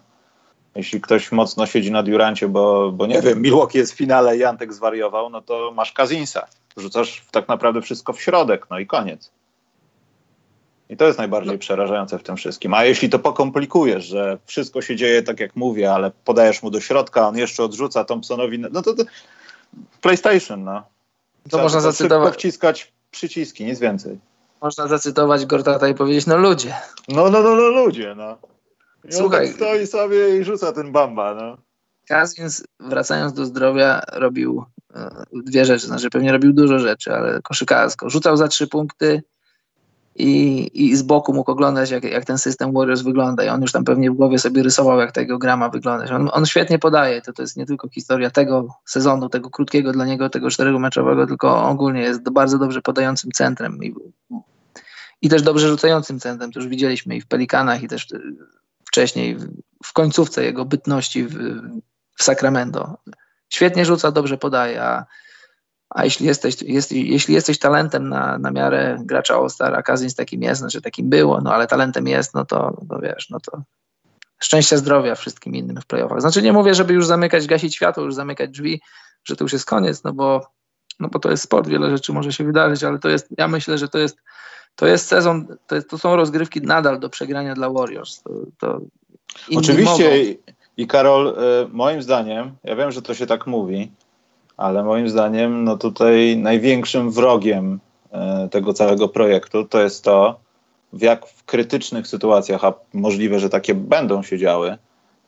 Jeśli ktoś mocno siedzi na Durancie, bo, bo nie wiem, Milwaukee jest w finale i Antek zwariował, no to masz Kazinsa. Rzucasz tak naprawdę wszystko w środek, no i koniec. I to jest najbardziej no. przerażające w tym wszystkim. A jeśli to pokomplikujesz, że wszystko się dzieje tak jak mówię, ale podajesz mu do środka, on jeszcze odrzuca Thompsonowi, no to, to PlayStation, no. To Trzeba można zacytować. wciskać przyciski, nic więcej. Można zacytować Gortata i powiedzieć, no ludzie. No, no, no, no ludzie, no. I Słuchaj. Tak stoi sobie i rzuca ten bamba, no. Kazins, wracając do zdrowia, robił e, dwie rzeczy. Znaczy, pewnie robił dużo rzeczy, ale koszykarsko. Rzucał za trzy punkty, i, i z boku mógł oglądać, jak, jak ten system Warriors wygląda i on już tam pewnie w głowie sobie rysował, jak tego grama wyglądać. On, on świetnie podaje, to, to jest nie tylko historia tego sezonu, tego krótkiego dla niego, tego czterego tylko ogólnie jest bardzo dobrze podającym centrem i, i też dobrze rzucającym centrem, to już widzieliśmy i w Pelikanach i też wcześniej w końcówce jego bytności w, w Sacramento. Świetnie rzuca, dobrze podaje, a a jeśli jesteś, jest, jeśli jesteś talentem na, na miarę gracza All-Star, a Kazins takim jest, znaczy takim było, no ale talentem jest, no to, no wiesz, no to szczęścia, zdrowia wszystkim innym w playoffach. Znaczy nie mówię, żeby już zamykać, gasić światło, już zamykać drzwi, że to już jest koniec, no bo, no bo to jest sport, wiele rzeczy może się wydarzyć, ale to jest, ja myślę, że to jest, to jest sezon, to, jest, to są rozgrywki nadal do przegrania dla Warriors. To, to Oczywiście mogą. i Karol, y, moim zdaniem, ja wiem, że to się tak mówi, ale moim zdaniem no tutaj największym wrogiem e, tego całego projektu to jest to, w jak w krytycznych sytuacjach, a możliwe, że takie będą się działy,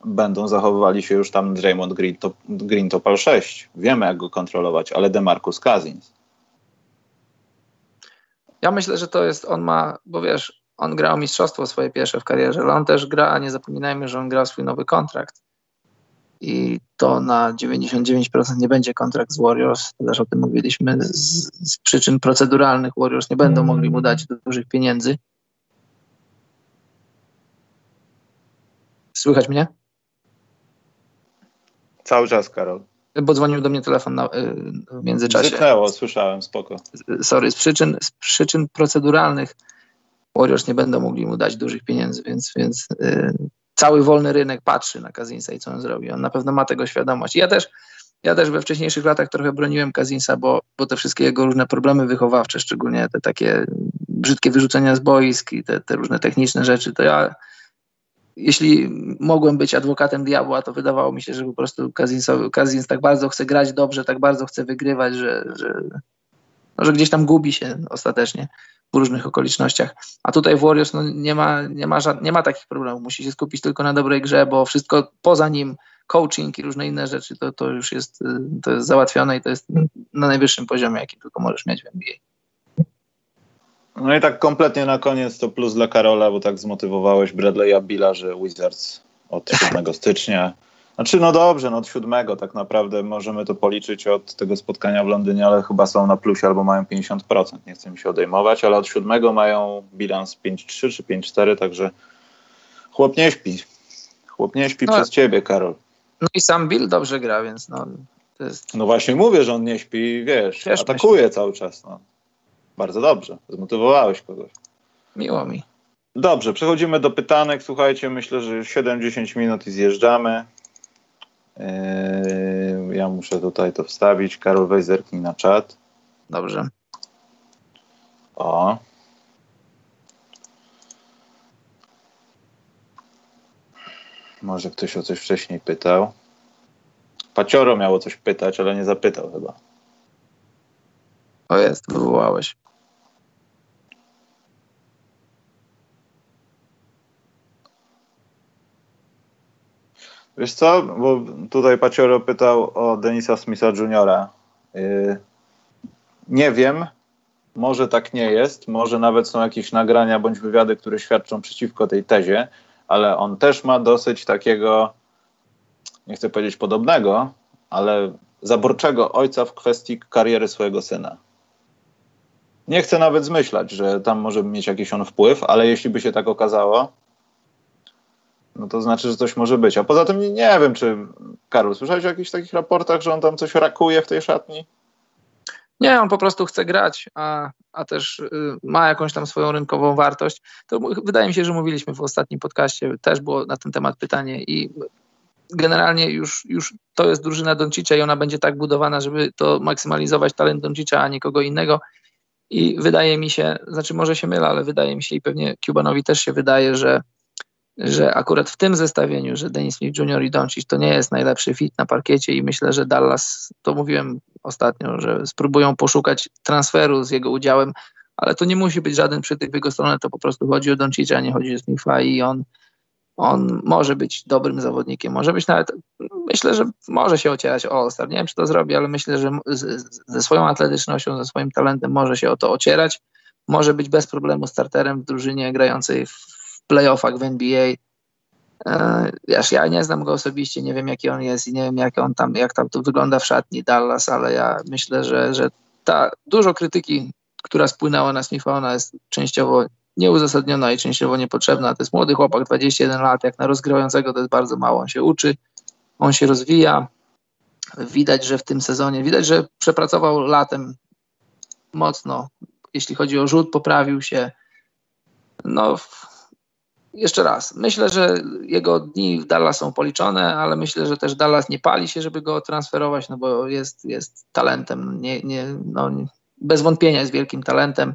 będą zachowywali się już tam Draymond Green, to, Green Topal 6. Wiemy, jak go kontrolować, ale DeMarcus Cousins. Ja myślę, że to jest, on ma, bo wiesz, on grał mistrzostwo swoje pierwsze w karierze, ale on też gra, a nie zapominajmy, że on grał swój nowy kontrakt i to na 99% nie będzie kontrakt z Warriors, też o tym mówiliśmy, z, z, przyczyn proceduralnych Warriors nie będą mogli mu dać dużych pieniędzy. Słychać mnie? Cały czas, Karol. Bo dzwonił do mnie telefon na, y, w międzyczasie. Zyknęło, słyszałem, spoko. Sorry, z przyczyn, z przyczyn proceduralnych Warriors nie będą mogli mu dać dużych pieniędzy, więc, więc yy, cały wolny rynek patrzy na Kazinsa i co on zrobi. On na pewno ma tego świadomość. Ja też, ja też we wcześniejszych latach trochę broniłem Kazinsa, bo, bo te wszystkie jego różne problemy wychowawcze, szczególnie te takie brzydkie wyrzucenia z boisk i te, te różne techniczne rzeczy, to ja jeśli mogłem być adwokatem diabła, to wydawało mi się, że po prostu Kazins tak bardzo chce grać dobrze, tak bardzo chce wygrywać, że, że, no, że gdzieś tam gubi się ostatecznie w różnych okolicznościach. A tutaj w Warriors no, nie, ma, nie, ma żad, nie ma takich problemów. Musi się skupić tylko na dobrej grze, bo wszystko poza nim, coaching i różne inne rzeczy, to, to już jest, y, to jest załatwione i to jest na najwyższym poziomie, jaki tylko możesz mieć w NBA. No i tak kompletnie na koniec to plus dla Karola, bo tak zmotywowałeś Bradley'a Billa, że Wizards od <laughs> 7 stycznia znaczy, no dobrze, no od siódmego tak naprawdę możemy to policzyć od tego spotkania w Londynie, ale chyba są na plusie albo mają 50%. Nie chcę mi się odejmować, ale od siódmego mają bilans 5-3 czy 5-4, także chłop nie śpi. Chłop nie śpi no, przez ciebie, Karol. No i sam Bill dobrze gra, więc no jest... No właśnie mówię, że on nie śpi, wiesz, wiesz atakuje myślę. cały czas. No. Bardzo dobrze, zmotywowałeś kogoś. Miło mi. Dobrze, przechodzimy do pytanek. Słuchajcie, myślę, że 7-10 minut i zjeżdżamy. Yy, ja muszę tutaj to wstawić. Karol, weź zerknij na czat. Dobrze. O. Może ktoś o coś wcześniej pytał. Pacioro miało coś pytać, ale nie zapytał chyba. O jest, wywołałeś. Wiesz co, bo tutaj Pacioro pytał o Denisa Smitha Juniora. Yy, nie wiem, może tak nie jest, może nawet są jakieś nagrania bądź wywiady, które świadczą przeciwko tej tezie, ale on też ma dosyć takiego, nie chcę powiedzieć podobnego, ale zaborczego ojca w kwestii kariery swojego syna. Nie chcę nawet zmyślać, że tam może mieć jakiś on wpływ, ale jeśli by się tak okazało, no to znaczy, że coś może być. A poza tym nie, nie wiem, czy Karol, słyszałeś o jakichś takich raportach, że on tam coś rakuje w tej szatni? Nie, on po prostu chce grać, a, a też y, ma jakąś tam swoją rynkową wartość. To wydaje mi się, że mówiliśmy w ostatnim podcaście, też było na ten temat pytanie i generalnie już, już to jest drużyna Doncicza i ona będzie tak budowana, żeby to maksymalizować talent Doncicza, a nie kogo innego. I wydaje mi się, znaczy może się mylę, ale wydaje mi się i pewnie Cubanowi też się wydaje, że że akurat w tym zestawieniu, że Dennis Smith Jr. i Doncic to nie jest najlepszy fit na parkiecie i myślę, że Dallas, to mówiłem ostatnio, że spróbują poszukać transferu z jego udziałem, ale to nie musi być żaden przytyk w jego stronę, to po prostu chodzi o Doncicza, nie chodzi o Smitha i on, on może być dobrym zawodnikiem, może być nawet, myślę, że może się ocierać o All-Star, nie wiem czy to zrobi, ale myślę, że ze swoją atletycznością, ze swoim talentem może się o to ocierać, może być bez problemu starterem w drużynie grającej w playoffach w NBA. E, wiesz, ja nie znam go osobiście, nie wiem jaki on jest i nie wiem jak on tam, jak tam to wygląda w szatni Dallas, ale ja myślę, że, że ta dużo krytyki, która spłynęła na Smitha, ona jest częściowo nieuzasadniona i częściowo niepotrzebna. To jest młody chłopak, 21 lat, jak na rozgrywającego to jest bardzo mało. On się uczy, on się rozwija. Widać, że w tym sezonie, widać, że przepracował latem mocno. Jeśli chodzi o rzut, poprawił się. No, jeszcze raz, myślę, że jego dni w Dallas są policzone, ale myślę, że też Dallas nie pali się, żeby go transferować, no bo jest, jest talentem, nie, nie, no, bez wątpienia jest wielkim talentem,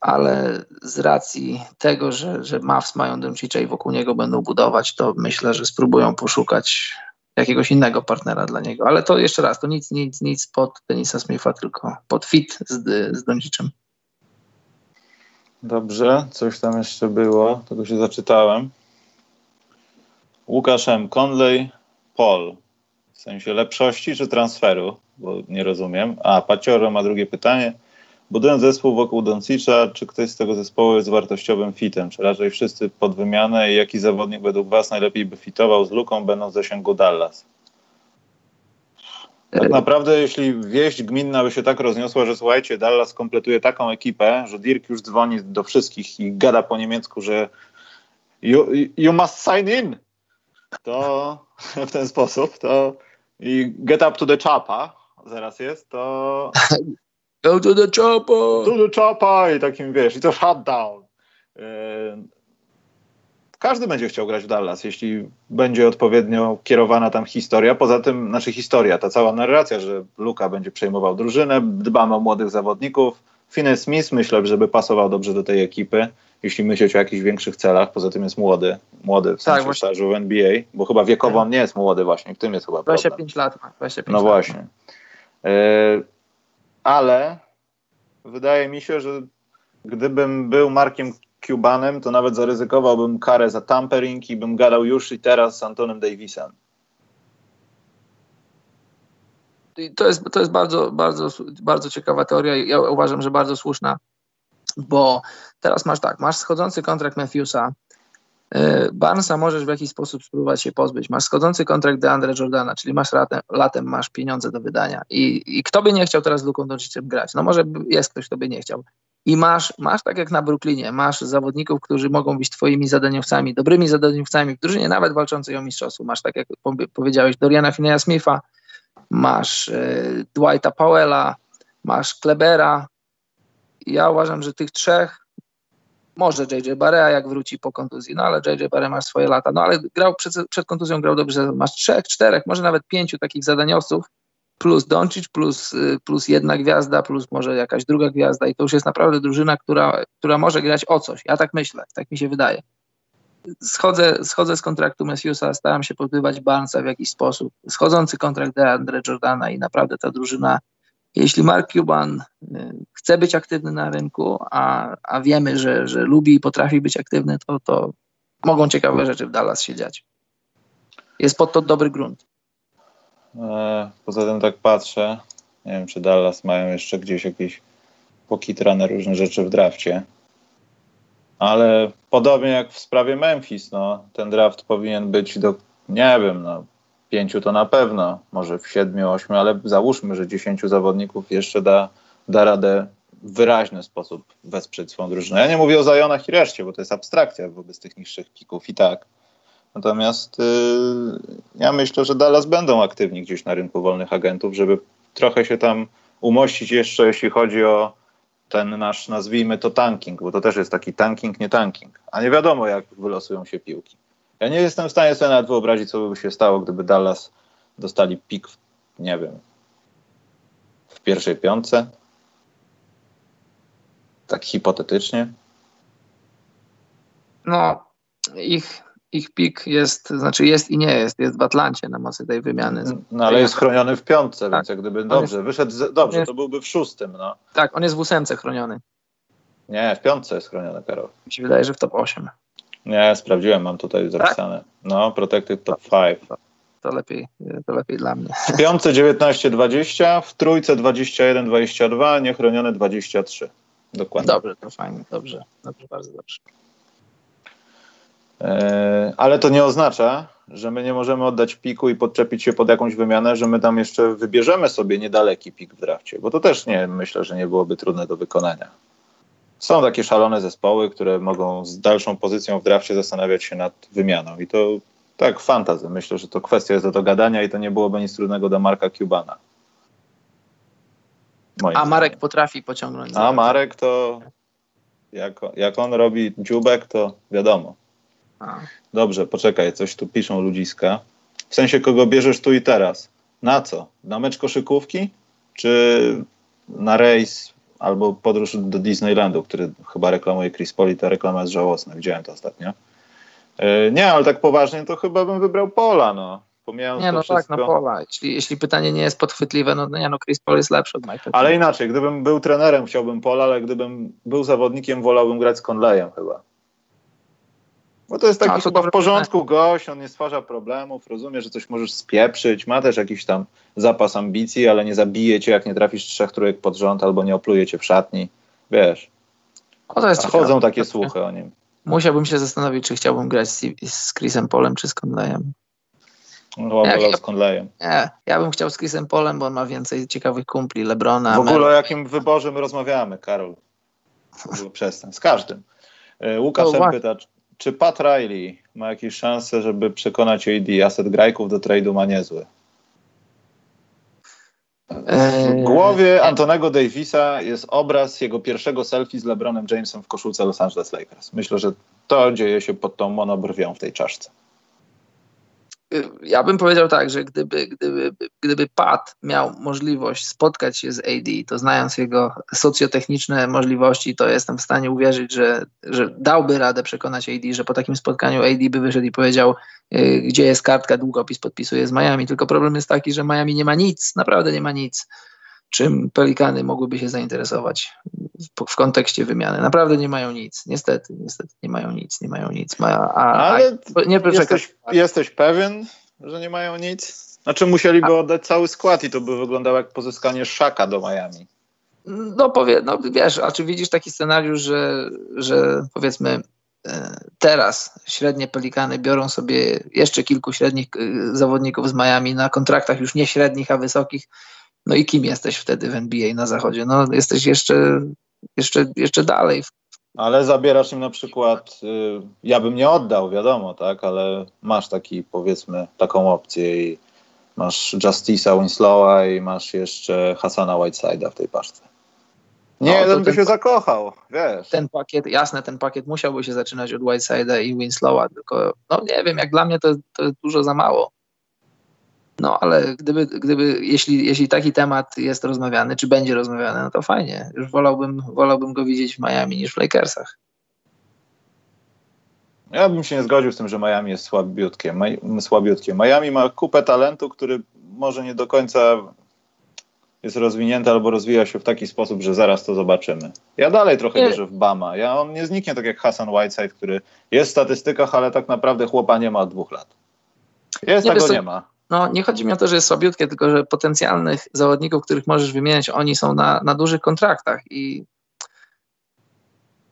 ale z racji tego, że, że Mavs mają Doncicza i wokół niego będą budować, to myślę, że spróbują poszukać jakiegoś innego partnera dla niego. Ale to jeszcze raz, to nic, nic, nic pod Denisa Smitha, tylko pod fit z, z Doncicem. Dobrze, coś tam jeszcze było, tego się zaczytałem. Łukasz M. Conley, Paul. W sensie lepszości czy transferu? Bo nie rozumiem. A, Pacioro ma drugie pytanie. Budując zespół wokół Doncicza, czy ktoś z tego zespołu jest wartościowym fitem? Czy raczej wszyscy pod wymianę i jaki zawodnik według Was najlepiej by fitował z luką, będąc w zasięgu Dallas? Tak naprawdę, jeśli wieść gminna by się tak rozniosła, że słuchajcie, Dallas kompletuje taką ekipę, że Dirk już dzwoni do wszystkich i gada po niemiecku, że you, you must sign in, to <laughs> w ten sposób, to i get up to the chapa zaraz jest, to <laughs> go to the choppa to the choppa i takim, wiesz, i to shutdown. Każdy będzie chciał grać w Dallas, jeśli będzie odpowiednio kierowana tam historia. Poza tym, znaczy historia, ta cała narracja, że Luka będzie przejmował drużynę, dbamy o młodych zawodników. Finney Smith myślę, żeby pasował dobrze do tej ekipy, jeśli myśleć o jakichś większych celach. Poza tym jest młody, młody w sensie tak, stażu w NBA, bo chyba wiekowo on nie jest młody właśnie, w tym jest chyba 25 problem. lat ma, 25 No lat. właśnie. Yy, ale wydaje mi się, że gdybym był Markiem Cubanem, to nawet zaryzykowałbym karę za tampering i bym gadał już i teraz z Antonem Davisem. To jest, to jest bardzo, bardzo, bardzo ciekawa teoria. Ja uważam, że bardzo słuszna, bo teraz masz tak, masz schodzący kontrakt Matthewsa, y, Barnesa możesz w jakiś sposób spróbować się pozbyć. Masz schodzący kontrakt DeAndre Jordana, czyli masz latem, latem masz pieniądze do wydania. I, I kto by nie chciał teraz z Luką Doncicem grać? No może jest ktoś, kto by nie chciał. I masz, masz tak jak na Brooklynie, masz zawodników, którzy mogą być twoimi zadaniowcami, dobrymi zadaniowcami w drużynie, nawet walczącej o mistrzostwo. Masz tak jak powiedziałeś, Doriana Fineya Smitha, masz e, Dwighta Powella, masz Klebera. Ja uważam, że tych trzech, może JJ Barea jak wróci po kontuzji, no ale JJ Barea ma swoje lata, no ale grał przed, przed kontuzją, grał dobrze, masz trzech, czterech, może nawet pięciu takich zadaniowców, plus Doncic, plus, y, plus jedna gwiazda, plus może jakaś druga gwiazda i to już jest naprawdę drużyna, która, która może grać o coś. Ja tak myślę, tak mi się wydaje. schodzę, schodzę z kontraktu Messiusa, staram się pozbywać Barnesa w jakiś sposób. Schodzący kontrakt DeAndre Jordana i naprawdę ta drużyna, jeśli Mark Cuban y, chce być aktywny na rynku, a, a wiemy, że, że lubi i potrafi być aktywny, to, to mogą ciekawe rzeczy w Dallas się dziać. Jest pod to dobry grunt. E, poza tym tak patrzę, nie wiem, czy Dallas mają jeszcze gdzieś jakieś pokitrane różne rzeczy w drafcie. Ale podobnie jak w sprawie Memphis, no, ten draft powinien być do, nie wiem, no, pięciu to na pewno, może w siedmiu, ośmiu, ale załóżmy, że dziesięciu zawodników jeszcze da, da radę w wyraźny sposób wesprzeć swoją drużynę. Ja nie mówię o Zajonach i reszcie, bo to jest abstrakcja wobec tych niższych pików i tak. Natomiast yy, ja myślę, że Dallas będą aktywni gdzieś na rynku wolnych agentów, żeby trochę się tam umościć jeszcze, jeśli chodzi o ten nasz, nazwijmy to tanking, bo to też jest taki tanking, nie tanking. A nie wiadomo, jak wylosują się piłki. Ja nie jestem w stanie sobie nawet wyobrazić, co by się stało, gdyby Dallas dostali pik, w, nie wiem, w pierwszej piątce. Tak hipotetycznie. No, ich ich pik jest, znaczy jest i nie jest, jest w Atlancie na mocy tej wymiany. No ale jest chroniony w piątce, tak. więc jak gdyby dobrze, jest, wyszedł, z, dobrze, jest, to byłby w szóstym, no. Tak, on jest w ósemce chroniony. Nie, w piątce jest chroniony, Karol. Mi się wydaje, że w top 8. Nie, sprawdziłem, mam tutaj zapisane. Tak? No, protected top 5. To lepiej, to lepiej dla mnie. W piątce 19-20, w trójce 21-22, niechronione 23. Dokładnie. Dobrze, to fajnie, dobrze, dobrze, bardzo dobrze. E, ale to nie oznacza, że my nie możemy oddać piku i podczepić się pod jakąś wymianę, że my tam jeszcze wybierzemy sobie niedaleki pik w drafcie, bo to też nie myślę, że nie byłoby trudne do wykonania. Są takie szalone zespoły, które mogą z dalszą pozycją w drafcie zastanawiać się nad wymianą i to tak fantazy. Myślę, że to kwestia jest do dogadania i to nie byłoby nic trudnego dla Marka Cubana. A Marek potrafi pociągnąć. A Marek to jak, jak on robi dziubek, to wiadomo. Dobrze, poczekaj, coś tu piszą ludziska. W sensie, kogo bierzesz tu i teraz? Na co? Na mecz koszykówki? Czy na rejs albo podróż do Disneylandu, który chyba reklamuje Chris Paul i ta reklama jest żałosna. Widziałem to ostatnio. Yy, nie, ale tak poważnie to chyba bym wybrał Pola, no. Pomijając nie, no wszystko. tak, na Pola. Jeśli, jeśli pytanie nie jest podchwytliwe, no, no nie, no Chris Paul jest lepszy od Michael. Ale inaczej, gdybym był trenerem, chciałbym Pola, ale gdybym był zawodnikiem, wolałbym grać z Conleyem chyba. Bo to jest taki chyba w porządku gość, on nie stwarza problemów, rozumie, że coś możesz spieprzyć, ma też jakiś tam zapas ambicji, ale nie zabije cię, jak nie trafisz trzech trójek pod rząd albo nie opluje cię w szatni. Wiesz. O, to jest chodzą takie słuchy o nim. Musiałbym się zastanowić, czy chciałbym grać z, z Chrisem Polem czy z Conleyem. No, ja, z Conleyem. Nie, ja bym chciał z Chrisem Polem, bo on ma więcej ciekawych kumpli, Lebrona. W ogóle o jakim wyborze my rozmawiamy, Karol? <laughs> Przestań. Z każdym. E, Łukasz no, pyta, czy Pat Riley ma jakieś szanse, żeby przekonać AD? Asset Grajków do trade'u ma niezły. W głowie Antonego Davisa jest obraz jego pierwszego selfie z LeBronem Jamesem w koszulce Los Angeles Lakers. Myślę, że to dzieje się pod tą monobrwią w tej czaszce. Y, ja bym powiedział tak, że gdyby, gdyby, gdyby Pat miał możliwość spotkać się z AD, to znając jego socjotechniczne możliwości, to jestem w stanie uwierzyć, że, że dałby radę przekonać AD, że po takim spotkaniu AD by wyszedł i powiedział, yy, gdzie jest kartka, długopis podpisuje z Miami. Tylko problem jest taki, że Miami nie ma nic, naprawdę nie ma nic czym Pelikany mogłyby się zainteresować w, kontekście wymiany. Naprawdę nie mają nic. Niestety, niestety nie mają nic, nie mają nic. Ma, a, Ale a, nie jesteś, jesteś pewien, że nie mają nic? Znaczy musieliby a, oddać cały skład i to by wyglądało jak pozyskanie Szaka do Miami. No powie, no wiesz, a czy widzisz taki scenariusz, że, że powiedzmy e, teraz średnie pelikany biorą sobie jeszcze kilku średnich e, zawodników z Miami na kontraktach już nie średnich, a wysokich no i kim jesteś wtedy w NBA na zachodzie? No jesteś jeszcze, jeszcze, jeszcze dalej. Ale zabierasz im na przykład, y, ja bym nie oddał, wiadomo, tak, ale masz taki, powiedzmy, taką opcję i masz Justice'a Winslowa i masz jeszcze Hasana Whiteside'a w tej paczce. Nie, no, jeden by się zakochał, wiesz. Ten pakiet, jasne, ten pakiet musiałby się zaczynać od Whiteside'a i Winslowa, tylko no nie wiem, jak dla mnie to, to jest dużo za mało. No ale gdyby, gdyby jeśli, jeśli taki temat jest rozmawiany, czy będzie rozmawiany, no to fajnie. Już wolałbym, wolałbym go widzieć w Miami niż w Lakersach. Ja bym się nie zgodził z tym, że Miami jest słabiutkie. słabiutkie. Miami ma kupę talentu, który może nie do końca jest rozwinięty albo rozwija się w taki sposób, że zaraz to zobaczymy. Ja dalej trochę nie. wierzę w Bama. Ja, on nie zniknie tak jak Hassan Whiteside, który jest w statystykach, ale tak naprawdę chłopa nie ma od dwóch lat. Jest, nie, tego nie ma. No, nie chodzi mi o to, że jest słabiutkie, tylko że potencjalnych zawodników, których możesz wymieniać, oni są na, na dużych kontraktach i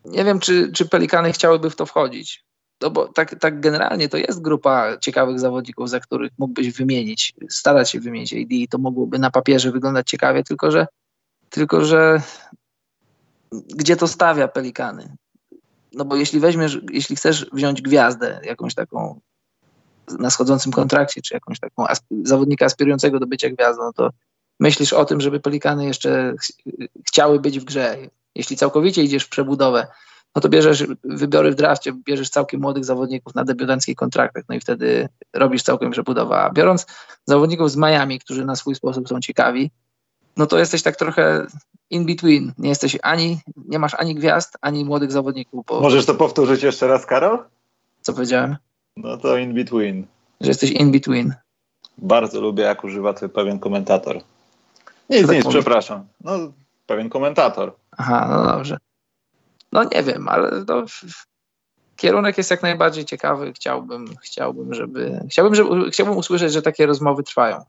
nie wiem, czy, czy Pelikany chciałyby w to wchodzić. No bo tak, tak generalnie to jest grupa ciekawych zawodników, za których mógłbyś wymienić, starać się wymienić AD i to mogłoby na papierze wyglądać ciekawie, tylko że, tylko że gdzie to stawia Pelikany? No bo jeśli weźmiesz, jeśli chcesz wziąć gwiazdę, jakąś taką na schodzącym kontrakcie, czy jakąś taką asp- zawodnika aspirującego do bycia gwiazdą, no to myślisz o tym, żeby Pelikany jeszcze ch chciały być w grze. Jeśli całkowicie idziesz w przebudowę, no to bierzesz wybory w drafcie, bierzesz całkiem młodych zawodników na debiutanckich kontraktach, no i wtedy robisz całkiem przebudowę. A biorąc zawodników z Miami, którzy na swój sposób są ciekawi, no to jesteś tak trochę in between. Nie jesteś ani, nie masz ani gwiazd, ani młodych zawodników. Bo... Możesz to powtórzyć jeszcze raz, Karol? Co powiedziałem? No to in between. Że jesteś in between. Bardzo lubię, jak używa to pewien komentator. Nic, tak nic, przepraszam. No, pewien komentator. Aha, no dobrze. No nie wiem, ale to kierunek jest jak najbardziej ciekawy. Chciałbym, chciałbym, żeby, chciałbym, żeby, chciałbym usłyszeć, że takie rozmowy trwają.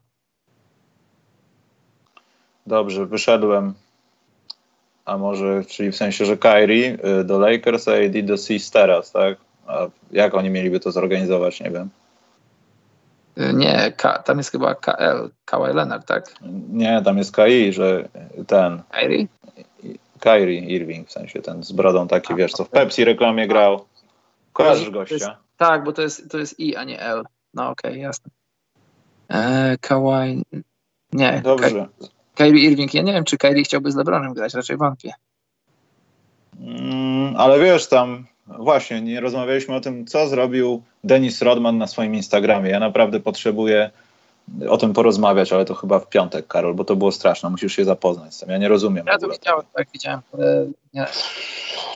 Dobrze, wyszedłem. A może, czyli w sensie, że Kyrie y, do Lakers, a AD do Seas teraz, tak? A jak oni mieliby to zorganizować, nie wiem. Y, nie, K, tam jest chyba KL, Kawhi Leonard, tak? Nie, tam jest KI, że ten. Kyrie? Kyrie Irving, w sensie ten z brodą taki, wiesz, co w Pepsi reklamie grał. Kojarzysz gościa? Jest, tak, bo to jest, to jest I, a nie L. No okej, okay, jasne. Eee, Kawhi... Nie. Dobrze. Kyrie Irving, ja nie wiem, czy Kyrie chciałby z LeBronem grać, raczej wątpię. Mm, ale wiesz, tam właśnie, nie rozmawialiśmy o tym, co zrobił Dennis Rodman na swoim Instagramie. Ja naprawdę potrzebuję o tym porozmawiać, ale to chyba w piątek, Karol, bo to było straszne. Musisz się zapoznać z tym. Ja nie rozumiem. Ja to widziałem, tak widziałem. Nie.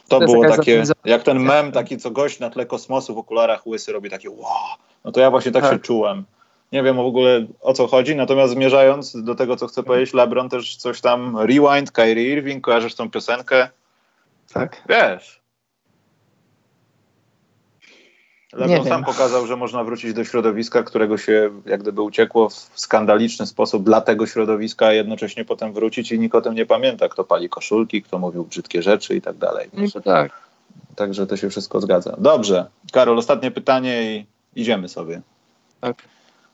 To, to było takie, jak ten mem, taki co gość na tle kosmosu w okularach łysy robi takie wow. No to ja właśnie tak, tak. się czułem. Nie wiem w ogóle o co chodzi, natomiast zmierzając do tego, co chcę powiedzieć, LeBron też coś tam Rewind, Kyrie Irving, kojarzysz tą piosenkę? Tak. Wiesz, LeBron sam pokazał, że można wrócić do środowiska, którego się jak gdyby uciekło w skandaliczny sposób dla tego środowiska, a jednocześnie potem wrócić i nikt o tym nie pamięta, kto pali koszulki, kto mówił brzydkie rzeczy i tak dalej. No tak. Także to się wszystko zgadza. Dobrze. Karol, ostatnie pytanie i idziemy sobie. Tak.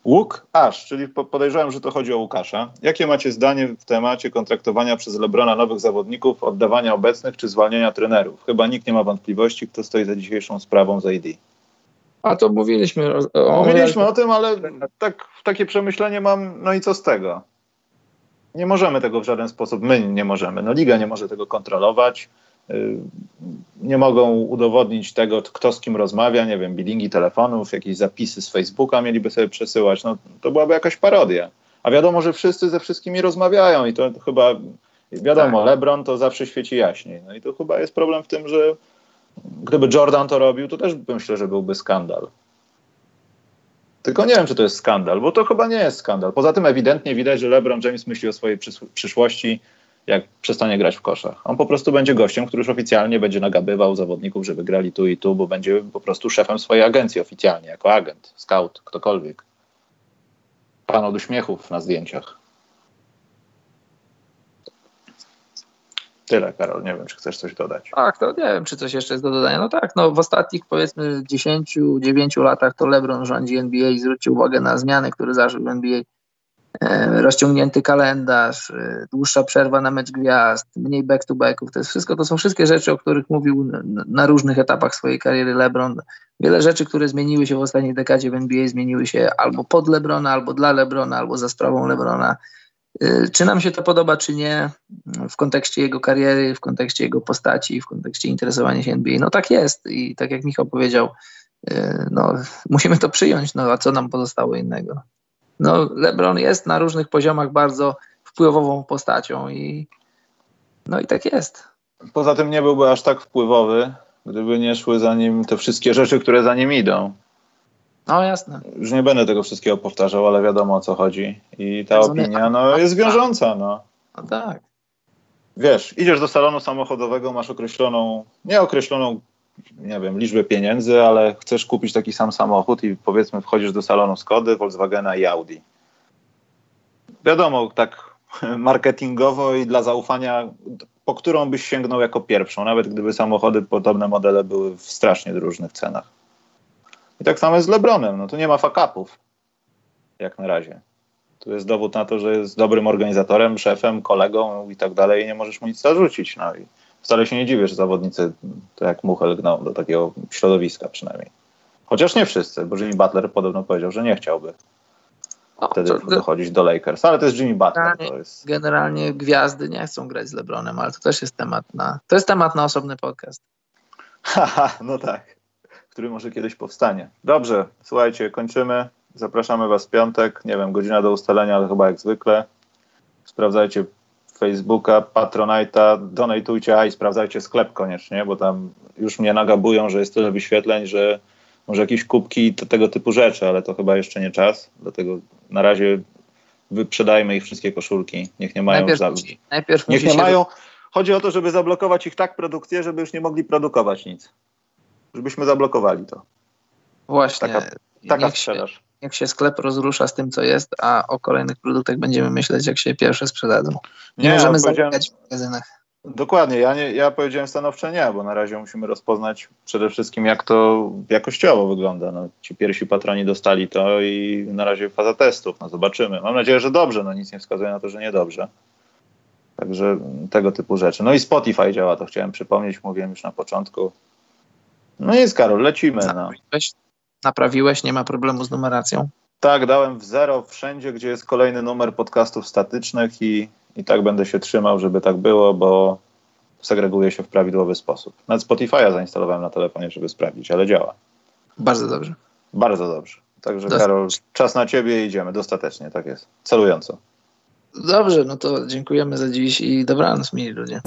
Łuk Aż, czyli podejrzewam, że to chodzi o Łukasza. Jakie macie zdanie w temacie kontraktowania przez Lebrona nowych zawodników, oddawania obecnych czy zwalniania trenerów? Chyba nikt nie ma wątpliwości, kto stoi za dzisiejszą sprawą z ID. A to mówiliśmy. O, mówiliśmy o tym, ale tak, takie przemyślenie mam, no i co z tego? Nie możemy tego w żaden sposób, my nie możemy. No Liga nie może tego kontrolować. Y, nie mogą udowodnić tego, kto z kim rozmawia, nie wiem, bilingi telefonów, jakieś zapisy z Facebooka mieliby sobie przesyłać. No, to byłaby jakaś parodia. A wiadomo, że wszyscy ze wszystkimi rozmawiają i to chyba, wiadomo, tak. LeBron to zawsze świeci jaśniej. No i to chyba jest problem w tym, że Gdyby Jordan to robił, to też myślę, że byłby skandal. Tylko nie wiem, czy to jest skandal, bo to chyba nie jest skandal. Poza tym ewidentnie widać, że LeBron James myśli o swojej przyszłości, jak przestanie grać w koszach. On po prostu będzie gościem, który już oficjalnie będzie nagabywał zawodników, żeby grali tu i tu, bo będzie po prostu szefem swojej agencji oficjalnie, jako agent, scout, ktokolwiek. Pan od uśmiechów na zdjęciach. Tyle, Karol. Nie wiem, czy chcesz coś dodać. Tak, to nie wiem, czy coś jeszcze jest do dodania. No tak, no w ostatnich powiedzmy 10-9 latach to LeBron rządzi NBA i zwrócił uwagę na zmiany, które zażył NBA. E, rozciągnięty kalendarz, e, dłuższa przerwa na mecz gwiazd, mniej back-to-backów. To jest wszystko, to są wszystkie rzeczy, o których mówił na różnych etapach swojej kariery LeBron. Wiele rzeczy, które zmieniły się w ostatniej dekadzie w NBA, zmieniły się albo pod LeBrona, albo dla LeBrona, albo za sprawą LeBrona. Y, czy nam się to podoba, czy nie, w kontekście jego kariery, w kontekście jego postaci, w kontekście interesowania się NBA? No tak jest i tak jak Michał powiedział, y, no, musimy to przyjąć, no a co nam pozostało innego? No, LeBron jest na różnych poziomach bardzo wpływową postacią i no i tak jest. Poza tym nie byłby aż tak wpływowy, gdyby nie szły za nim te wszystkie rzeczy, które za nim idą. No jasne. Już nie będę tego wszystkiego powtarzał, ale wiadomo o co chodzi. I ta Tak opinia no, jest wiążąca. No. No tak. Wiesz, idziesz do salonu samochodowego, masz określoną, nieokreśloną, nie wiem, liczbę pieniędzy, ale chcesz kupić taki sam samochód i powiedzmy wchodzisz do salonu Skody, Volkswagena i Audi. Wiadomo, tak <laughs> marketingowo i dla zaufania, po którą byś sięgnął jako pierwszą, nawet gdyby samochody, podobne modele były w strasznie różnych cenach. I tak samo jest z Lebronem, no tu nie ma fakapów, jak na razie. Tu jest dowód na to, że jest dobrym organizatorem, szefem, kolegą i tak dalej i nie możesz mu nic zarzucić. No i wcale się nie dziwię, że zawodnicy to jak muchę lgną do takiego środowiska przynajmniej. Chociaż nie wszyscy, bo Jimmy Butler podobno powiedział, że nie chciałby No, wtedy to dochodzić do Lakers, ale to jest Jimmy Butler. Generalnie- To jest... generalnie gwiazdy nie chcą grać z LeBronem, ale to też jest temat na, to jest temat na osobny podcast. <laughs> Haha, no tak, który może kiedyś powstanie. Dobrze, słuchajcie, kończymy. Zapraszamy Was w piątek. Nie wiem, godzina do ustalenia, ale chyba jak zwykle. Sprawdzajcie Facebooka, Patronite'a, donatujcie, a i sprawdzajcie sklep koniecznie, bo tam już mnie nagabują, że jest tyle wyświetleń, że może jakieś kubki i te- tego typu rzeczy, ale to chyba jeszcze nie czas. Dlatego na razie wyprzedajmy ich wszystkie koszulki. Niech nie mają najpierw za... musi, najpierw Niech nie mają. Chodzi o to, żeby zablokować ich tak produkcję, żeby już nie mogli produkować nic. Żebyśmy zablokowali to. Właśnie. Taka- Taka niech, się, sprzedaż. niech się sklep rozrusza z tym, co jest, a o kolejnych produktach będziemy myśleć, jak się pierwsze sprzedadzą. Nie, Nie, możemy zamykać w magazynach. Dokładnie, ja, nie, ja powiedziałem stanowcze nie, bo na razie musimy rozpoznać przede wszystkim, jak to jakościowo wygląda. No, ci pierwsi patroni dostali to i na razie faza testów. No, zobaczymy. Mam nadzieję, że dobrze, no nic nie wskazuje na to, że niedobrze. Także tego typu rzeczy. No i Spotify działa, to chciałem przypomnieć, mówiłem już na początku. No nic, Karol, lecimy. No. Naprawiłeś, naprawiłeś, nie ma problemu z numeracją. Tak, dałem w zero wszędzie, gdzie jest kolejny numer podcastów statycznych i, i tak będę się trzymał, żeby tak było, bo segreguje się w prawidłowy sposób. Nawet Spotify'a zainstalowałem na telefonie, żeby sprawdzić, ale działa. Bardzo dobrze. Bardzo dobrze. Także Dostatecznie. Karol, czas na ciebie idziemy. Dostatecznie, tak jest. Celująco. Dobrze, no to dziękujemy za dziś i dobranoc, mili ludzie.